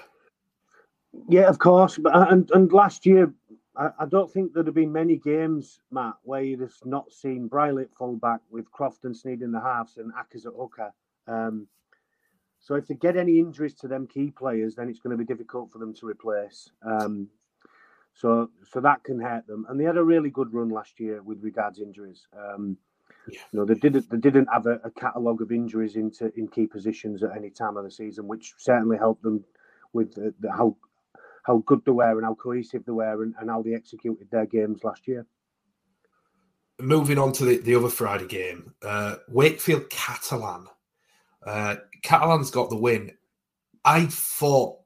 Yeah, of course. But uh, and and last year, I, I don't think there'd have been many games, Matt, where you'd have not seen Brierley at fullback with Croft and Sneyd in the halves and Ackers at hooker. Um, so if they get any injuries to them key players, then it's going to be difficult for them to replace. Um, so so that can hurt them. And they had a really good run last year with regards injuries. Um, Yeah. you know, they didn't they didn't have a, a catalogue of injuries into in key positions at any time of the season, which certainly helped them with the, the, how how good they were and how cohesive they were and, and how they executed their games last year. Moving on to the, the other Friday game, uh, Wakefield Catalan. Uh, Catalan's got the win. I thought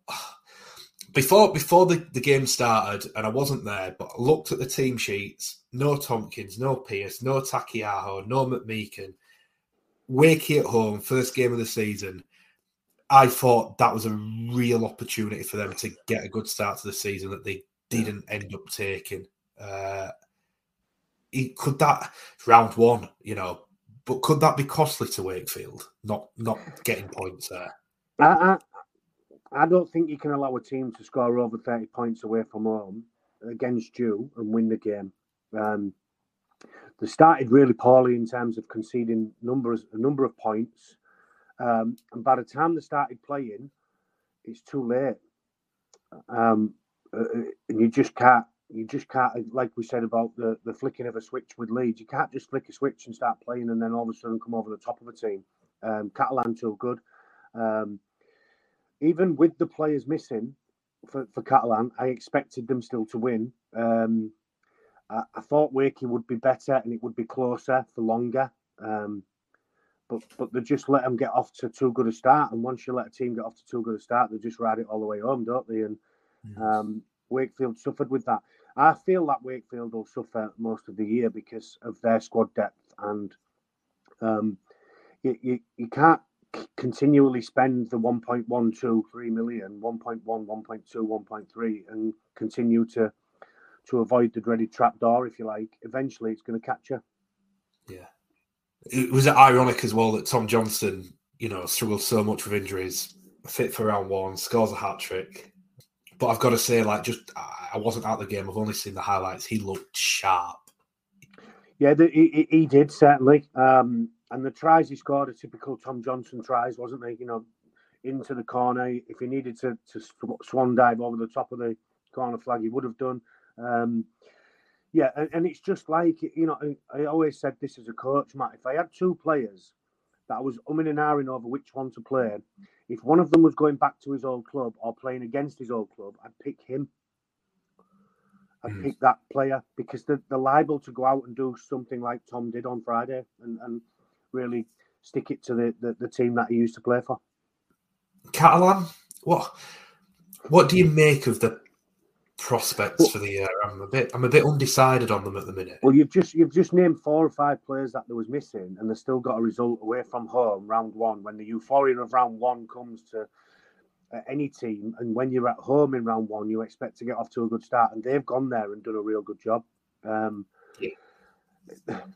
before before the, the game started, and I wasn't there, but I looked at the team sheets. No Tomkins, no Pearce, no Taukeiaho, no McMeeken. Wakey at home, first game of the season. I thought that was a real opportunity for them to get a good start to the season that they didn't end up taking. Uh, it, could that round one, you know, but could that be costly to Wakefield? Not not getting points there. I, I, I don't think you can allow a team to score over 30 points away from home against you and win the game. Um, they started really poorly in terms of conceding numbers, a number of points. Um, and by the time they started playing, it's too late. Um, uh, and you just can't, you just can't, like we said about the, the flicking of a switch with Leeds, you can't just flick a switch and start playing and then all of a sudden come over the top of a team. Um, Catalan too good. Um, even with the players missing, for, for Catalan. I expected them still to win. Um, I, I, thought Wakey would be better and it would be closer for longer. Um, but but they just let them get off to too good a start. And once you let a team get off to too good a start, they just ride it all the way home, don't they? And yes. um, Wakefield suffered with that. I feel that Wakefield will suffer most of the year because of their squad depth and um, you, you, you can't continually spend the 1.123 million 1.1 1.2 1.3 and continue to to avoid the dreaded trap door if you like eventually it's going to catch you yeah it was ironic as well that tom Johnstone, you know struggled so much with injuries fit for round one scores a hat trick but i've got to say like just i wasn't at the game i've only seen the highlights he looked sharp yeah the, he, he did certainly um and the tries he scored are typical Tom Johnstone tries, wasn't they? You know, into the corner. If he needed to, to swan dive over the top of the corner flag, he would have done. Um, yeah, and, and, it's just like you know, I, I, always said this as a coach, Matt. If I had two players that I was umming and ahhing over which one to play, if one of them was going back to his old club or playing against his old club, I'd pick him. I'd mm. pick that player because they're, they're liable to go out and do something like Tom did on Friday, and, and really stick it to the, the, the team that he used to play for. Catalan, what what do you make of the prospects well, for the year? I'm a bit I'm a bit undecided on them at the minute. Well, you've just you've just named four or five players that there was missing, and they still got a result away from home round one. When the euphoria of round one comes to uh, any team, and when you're at home in round one, you expect to get off to a good start, and they've gone there and done a real good job. Um, yeah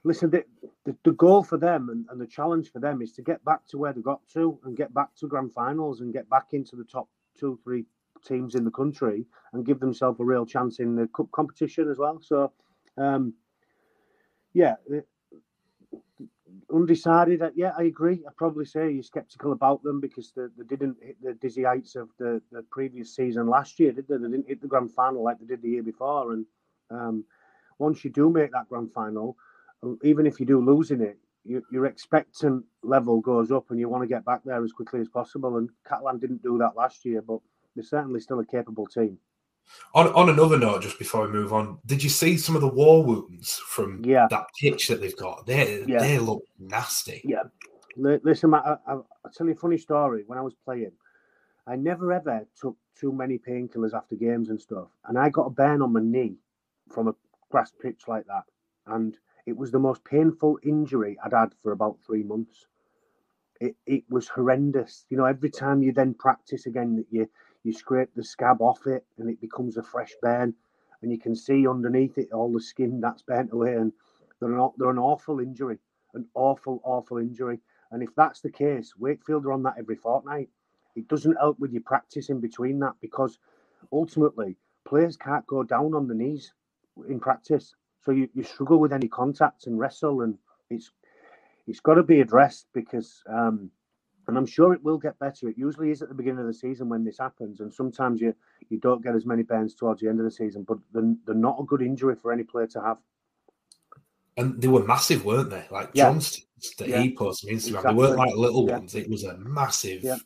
listen, the, the, the, goal for them and, and, the challenge for them is to get back to where they got to and get back to grand finals and get back into the top two, three teams in the country and give themselves a real chance in the cup competition as well. So, um, yeah, undecided. Uh, yeah, I agree. I probably say you're sceptical about them because they, they didn't hit the dizzy heights of the, the previous season last year, did they? They didn't hit the grand final like they did the year before, and um, once you do make that grand final, even if you do lose in it, you, your expectant level goes up and you want to get back there as quickly as possible. And Catalan didn't do that last year, but they're certainly still a capable team. On, on another note, just before we move on, did you see some of the war wounds from yeah. that pitch that they've got? They yeah. they look nasty. Yeah. Listen, I, I, I'll tell you a funny story. When I was playing, I never ever took too many painkillers after games and stuff. And I got a burn on my knee from a grass pitch like that. And it was the most painful injury I'd had for about three months. It, it was horrendous. You know, every time you then practice again, that you you scrape the scab off it and it becomes a fresh burn, and you can see underneath it all the skin that's burnt away. And they're an, they're an awful injury, an awful, awful injury. And if that's the case, Wakefield are on that every fortnight. It doesn't help with your practice in between that because ultimately players can't go down on the knees in practice. So you, you struggle with any contact and wrestle, and it's it's got to be addressed because, um, and I'm sure it will get better. It usually is at the beginning of the season when this happens, and sometimes you you don't get as many burns towards the end of the season. But they're, they're not a good injury for any player to have. And they were massive, weren't they? Like yeah. Johnstone that yeah. he posted on Instagram, exactly. they weren't like little yeah. ones. It was a massive. Yeah.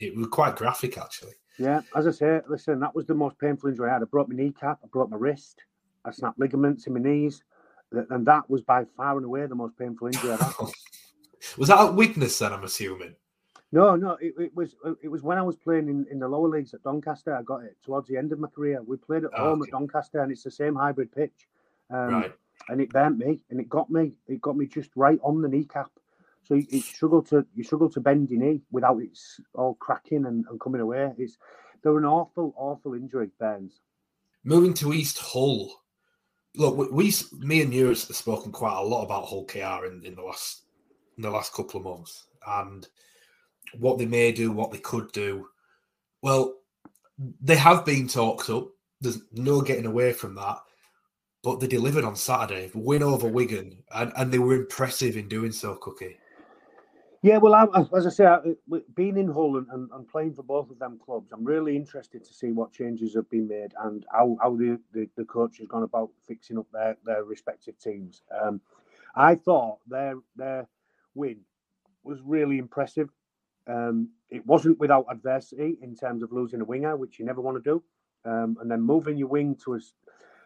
It was quite graphic, actually. Yeah, as I say, listen, that was the most painful injury I had. I broke my kneecap, I broke my wrist. I snapped ligaments in my knees, and that was by far and away the most painful injury I've had. was that a weakness then? I'm assuming. No, no, it, it, was it was when I was playing in, in the lower leagues at Doncaster. I got it towards the end of my career. We played at oh, home okay. at Doncaster, and it's the same hybrid pitch. Um, right. And it burnt me, and it got me. It got me just right on the kneecap. So you, you struggle to you struggle to bend your knee without it all cracking and, and coming away. It's they're an awful, awful injury, burns. Moving to East Hull, look, we, me and you have spoken quite a lot about Hull KR in, in the last in the last couple of months and what they may do, what they could do. Well, they have been talked up. There's no getting away from that. But they delivered on Saturday, win over Wigan, and, and they were impressive in doing so, Cookie. Yeah, well, I, as I say, being in Hull and, and, and, playing for both of them clubs, I'm really interested to see what changes have been made and how, how the, the, the coach has gone about fixing up their, their respective teams. Um, I thought their their win was really impressive. Um, it wasn't without adversity in terms of losing a winger, which you never want to do. um, and then moving your wing to a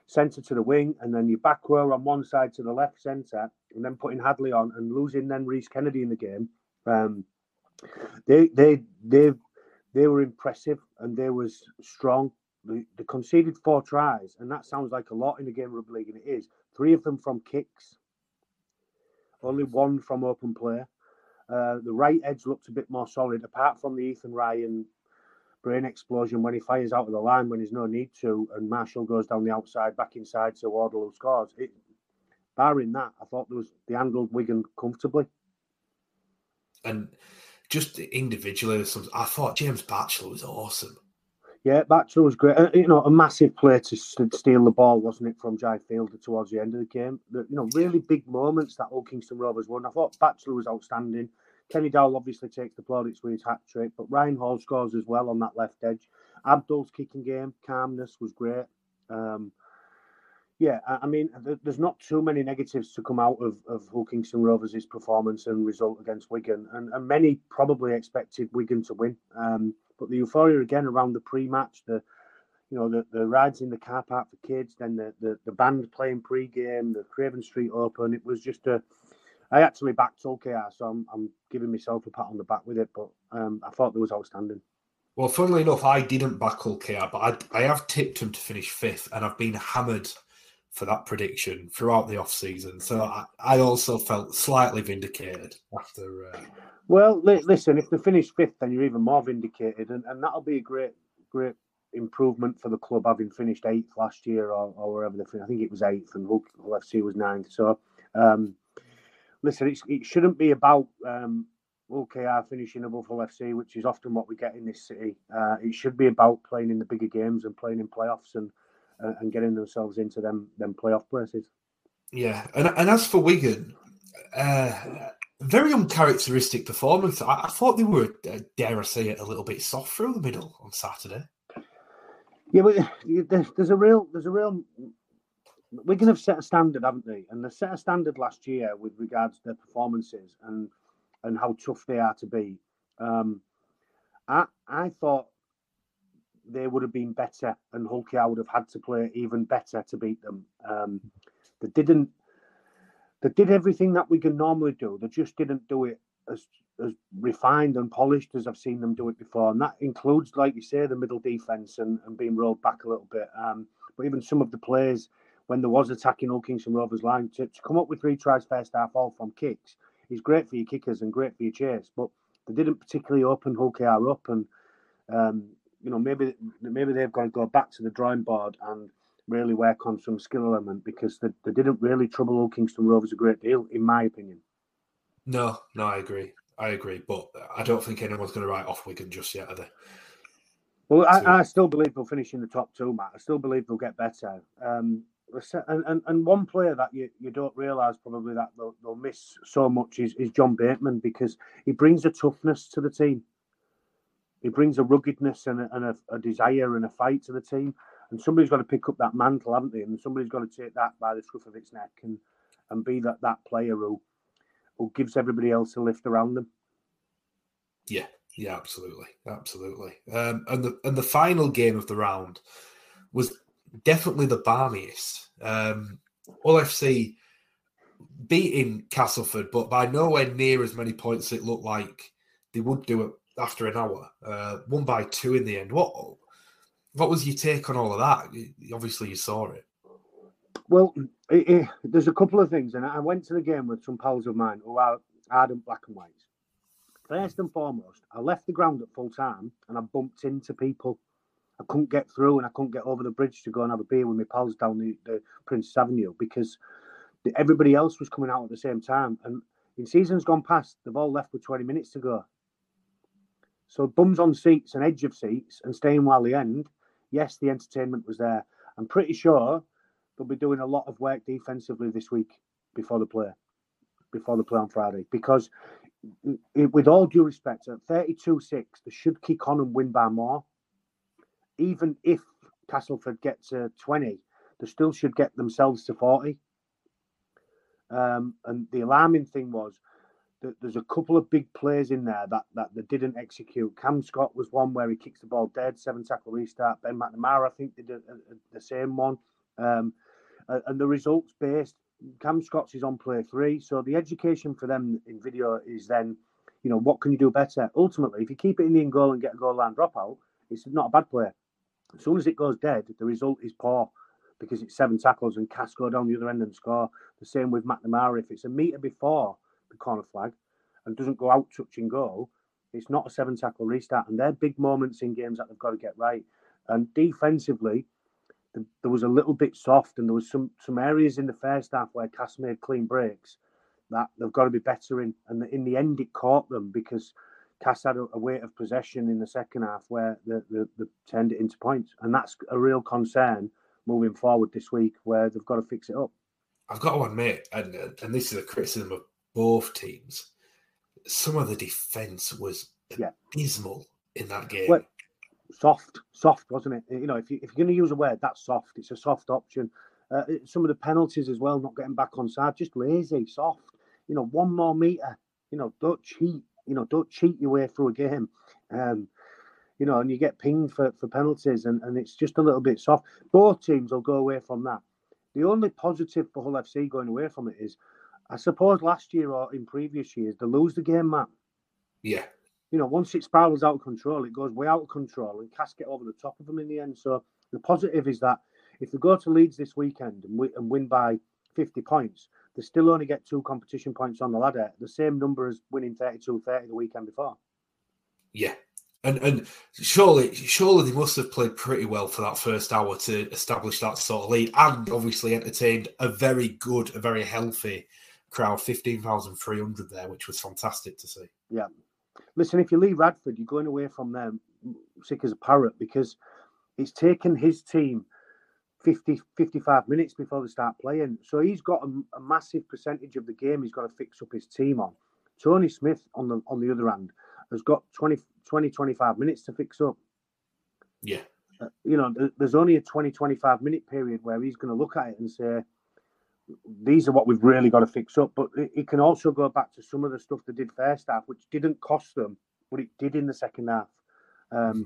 centre to the wing, and then your back row on one side to the left centre, and then putting Hadley on and losing then Rhys Kennedy in the game. Um, they they they they were impressive and they was strong. They, they conceded four tries, and that sounds like a lot in the game of rugby league, and it is. Three of them from kicks, only one from open play. Uh, the right edge looked a bit more solid, apart from the Ethan Ryan brain explosion when he fires out of the line when there's no need to, and Marshall goes down the outside, back inside, so Wardle scores. It, barring that, I thought there was they handled Wigan comfortably. And just individually, I thought James Batchelor was awesome. Yeah, Batchelor was great. Uh, you know, a massive play to steal the ball, wasn't it, from Jai Fielder towards the end of the game? You know, really big moments that Hull Kingston Rovers won. I thought Batchelor was outstanding. Kenny Dowell obviously takes the plaudits with his hat trick, but Ryan Hall scores as well on that left edge. Abdull's kicking game, calmness was great. Um, yeah, I mean, there's not too many negatives to come out of, of Hull Kingston Rovers' performance and result against Wigan, and, and many probably expected Wigan to win. Um, but the euphoria again around the pre-match, the you know the, the rides in the car park for kids, then the, the, the band playing pre-game, the Craven Street Open, it was just a I actually backed Hull KR, so I'm, I'm giving myself a pat on the back with it. But um, I thought it was outstanding. Well, funnily enough, I didn't back Hull KR, but I, I have tipped them to finish fifth, and I've been hammered for that prediction throughout the off season. So I, I also felt slightly vindicated after. Uh... Well, li- listen, if they finish fifth, then you're even more vindicated, and, and that'll be a great, great improvement for the club having finished eighth last year or, or wherever they finished. I think it was eighth, and Hull, FC was ninth. So. Um, listen, it shouldn't be about um, Hull KR finishing above Hull FC, which is often what we get in this city. Uh, it should be about playing in the bigger games and playing in playoffs and uh, and getting themselves into them them playoff places. Yeah, and and as for Wigan, uh, very uncharacteristic performance. I, I thought they were, uh, dare I say it, a little bit soft through the middle on Saturday. Yeah, but there's, there's a real there's a real Wigan have set a standard, haven't they? And they set a standard last year with regards to their performances and and how tough they are to beat. Um, I I thought they would have been better, and Hull KR would have had to play even better to beat them. Um, they didn't. They did everything that we can normally do. They just didn't do it as as refined and polished as I've seen them do it before, and that includes, like you say, the middle defense and, and being rolled back a little bit. Um, but even some of the players when there was attacking Hull Kingston Rovers line to, to come up with three tries first half all from kicks is great for your kickers and great for your chase. But they didn't particularly open Hull KR up, and um, you know maybe maybe they've got to go back to the drawing board and really work on some skill element because they, they didn't really trouble Hull Kingston Rovers a great deal, in my opinion. No, no, I agree. I agree, but I don't think anyone's going to write off Wigan just yet, are they? Well, I, I, still believe they'll finish in the top two, Matt. I still believe they'll get better. Um, and, and, and one player that you, you don't realise probably that they'll, they'll miss so much is, is John Bateman because he brings a toughness to the team. He brings a ruggedness and, a, and a, a, desire and a fight to the team. And somebody's got to pick up that mantle, haven't they? And somebody's got to take that by the scruff of its neck and, and be that, that player who, who gives everybody else a lift around them. Yeah, yeah, absolutely, absolutely. Um, and the and the final game of the round was definitely the balmiest. Um, Hull FC beating Castleford, but by nowhere near as many points it looked like they would do it after an hour. Uh, won by two in the end. What what was your take on all of that? Obviously, you saw it. Well, it, it, there's a couple of things, and I went to the game with some pals of mine who are ardent black and whites. First and foremost, I left the ground at full time and I bumped into people I couldn't get through and I couldn't get over the bridge to go and have a beer with my pals down the, the Prince Avenue because everybody else was coming out at the same time. And in seasons gone past, they've all left with 20 minutes to go. So bums on seats and edge of seats and staying while the end. Yes, the entertainment was there. I'm pretty sure they'll be doing a lot of work defensively this week before the play, before the play on Friday. Because with all due respect, at 32-6, they should kick on and win by more even if Castleford get to 20, they still should get themselves to 40. Um, and the alarming thing was there's a couple of big plays in there that, that they didn't execute. Cam Scott was one where he kicks the ball dead, seven tackle restart. Ben McNamara, I think, did a, a, the same one. Um, and the results based, Cam Scott's is on play three. So the education for them in video is then, you know, what can you do better? Ultimately, if you keep it in the in goal and get a goal line dropout, it's not a bad play. As soon as it goes dead, the result is poor because it's seven tackles and Cass go down the other end and score. The same with McNamara. If it's a metre before the corner flag and doesn't go out touch and go, it's not a seven tackle restart. And they're big moments in games that they've got to get right. And defensively, there was a little bit soft, and there was some some areas in the first half where Cass made clean breaks that they've got to be better in. And in the end, it caught them because Cass had a, a weight of possession in the second half where they, they, they turned it into points, and that's a real concern moving forward this week where they've got to fix it up. I've got to admit, and and this is a criticism of both teams. Some of the defense was yeah. abysmal in that game. Well, soft, soft, wasn't it? You know, if, you, if you're going to use a word, that's soft. It's a soft option. Uh, some of the penalties as well, not getting back on side, just lazy, soft. You know, one more meter. You know, don't cheat. You know, don't cheat your way through a game. Um, you know, and you get pinged for, for penalties, and, and it's just a little bit soft. Both teams will go away from that. The only positive for Hull FC going away from it is, I suppose last year or in previous years, they lose the game, man. Yeah. You know, once it spirals out of control, it goes way out of control, and Cass get over the top of them in the end. So the positive is that if they go to Leeds this weekend and, we, and win by 50 points, they still only get two competition points on the ladder, the same number as winning 32 30 the weekend before. Yeah, and and surely, surely they must have played pretty well for that first hour to establish that sort of lead, and obviously entertained a very good, a very healthy crowd, fifteen thousand three hundred there, which was fantastic to see. Yeah, listen, if you Lee Radford, you're going away from them sick as a parrot because it's taken his team 50, 55 minutes before they start playing. So he's got a, a massive percentage of the game he's got to fix up his team on. Tony Smith on the on the other hand has got 20, 20 25 minutes to fix up. Yeah. Uh, you know, there's only a 20, 25 minute period where he's going to look at it and say, these are what we've really got to fix up. But it, can also go back to some of the stuff they did first half, which didn't cost them, but it did in the second half. Um, mm-hmm.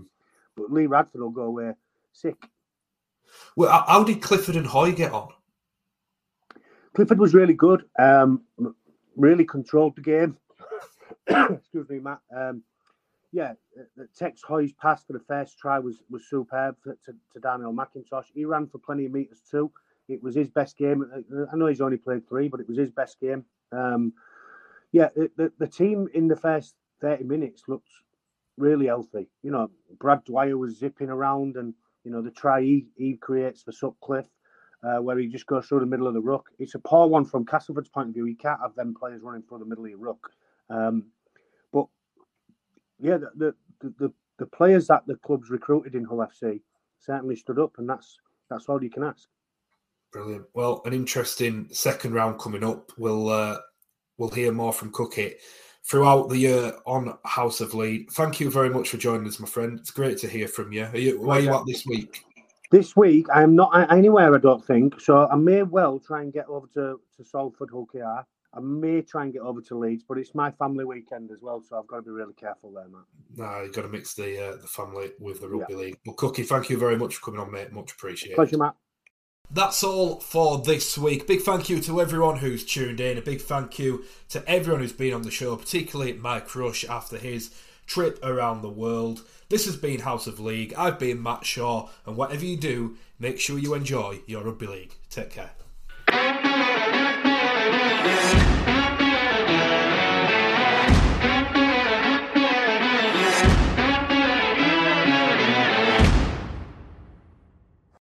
But Lee Radford will go away sick. Well, how did Clifford and Hoy get on? Clifford was really good. Um, really controlled the game. excuse me, Matt. Um, yeah, Tex Hoy's pass for the first try was was superb for, to, to Darnell McIntosh. He ran for plenty of meters too. It was his best game. I know he's only played three, but it was his best game. Um, yeah, the, the team in the first 30 minutes looked really healthy. You know, Brad Dwyer was zipping around, and you know the try he, he creates for Sutcliffe, uh, where he just goes through the middle of the ruck. It's a poor one from Castleford's point of view. You can't have them players running through the middle of your ruck. Um, but yeah, the, the, the the players that the club's recruited in Hull FC certainly stood up, and that's that's all you can ask. Brilliant. Well, an interesting second round coming up. We'll uh, we'll hear more from Cookie throughout the year on House of League. Thank you very much for joining us, my friend. It's great to hear from you. Are you where are you at this week? This week, I am not anywhere. I don't think so. I may well try and get over to to Salford Hull KR I may try and get over to Leeds, but it's my family weekend as well, so I've got to be really careful there, Matt. No, you've got to mix the uh, the family with the rugby yeah. league. Well, Cookie, thank you very much for coming on, mate. Much appreciated. Pleasure, Matt. That's all for this week. Big thank you to everyone who's tuned in. A big thank you to everyone who's been on the show, particularly Mike Rush after his trip around the world. This has been House of League. I've been Matt Shaw, and whatever you do, make sure you enjoy your rugby league. Take care.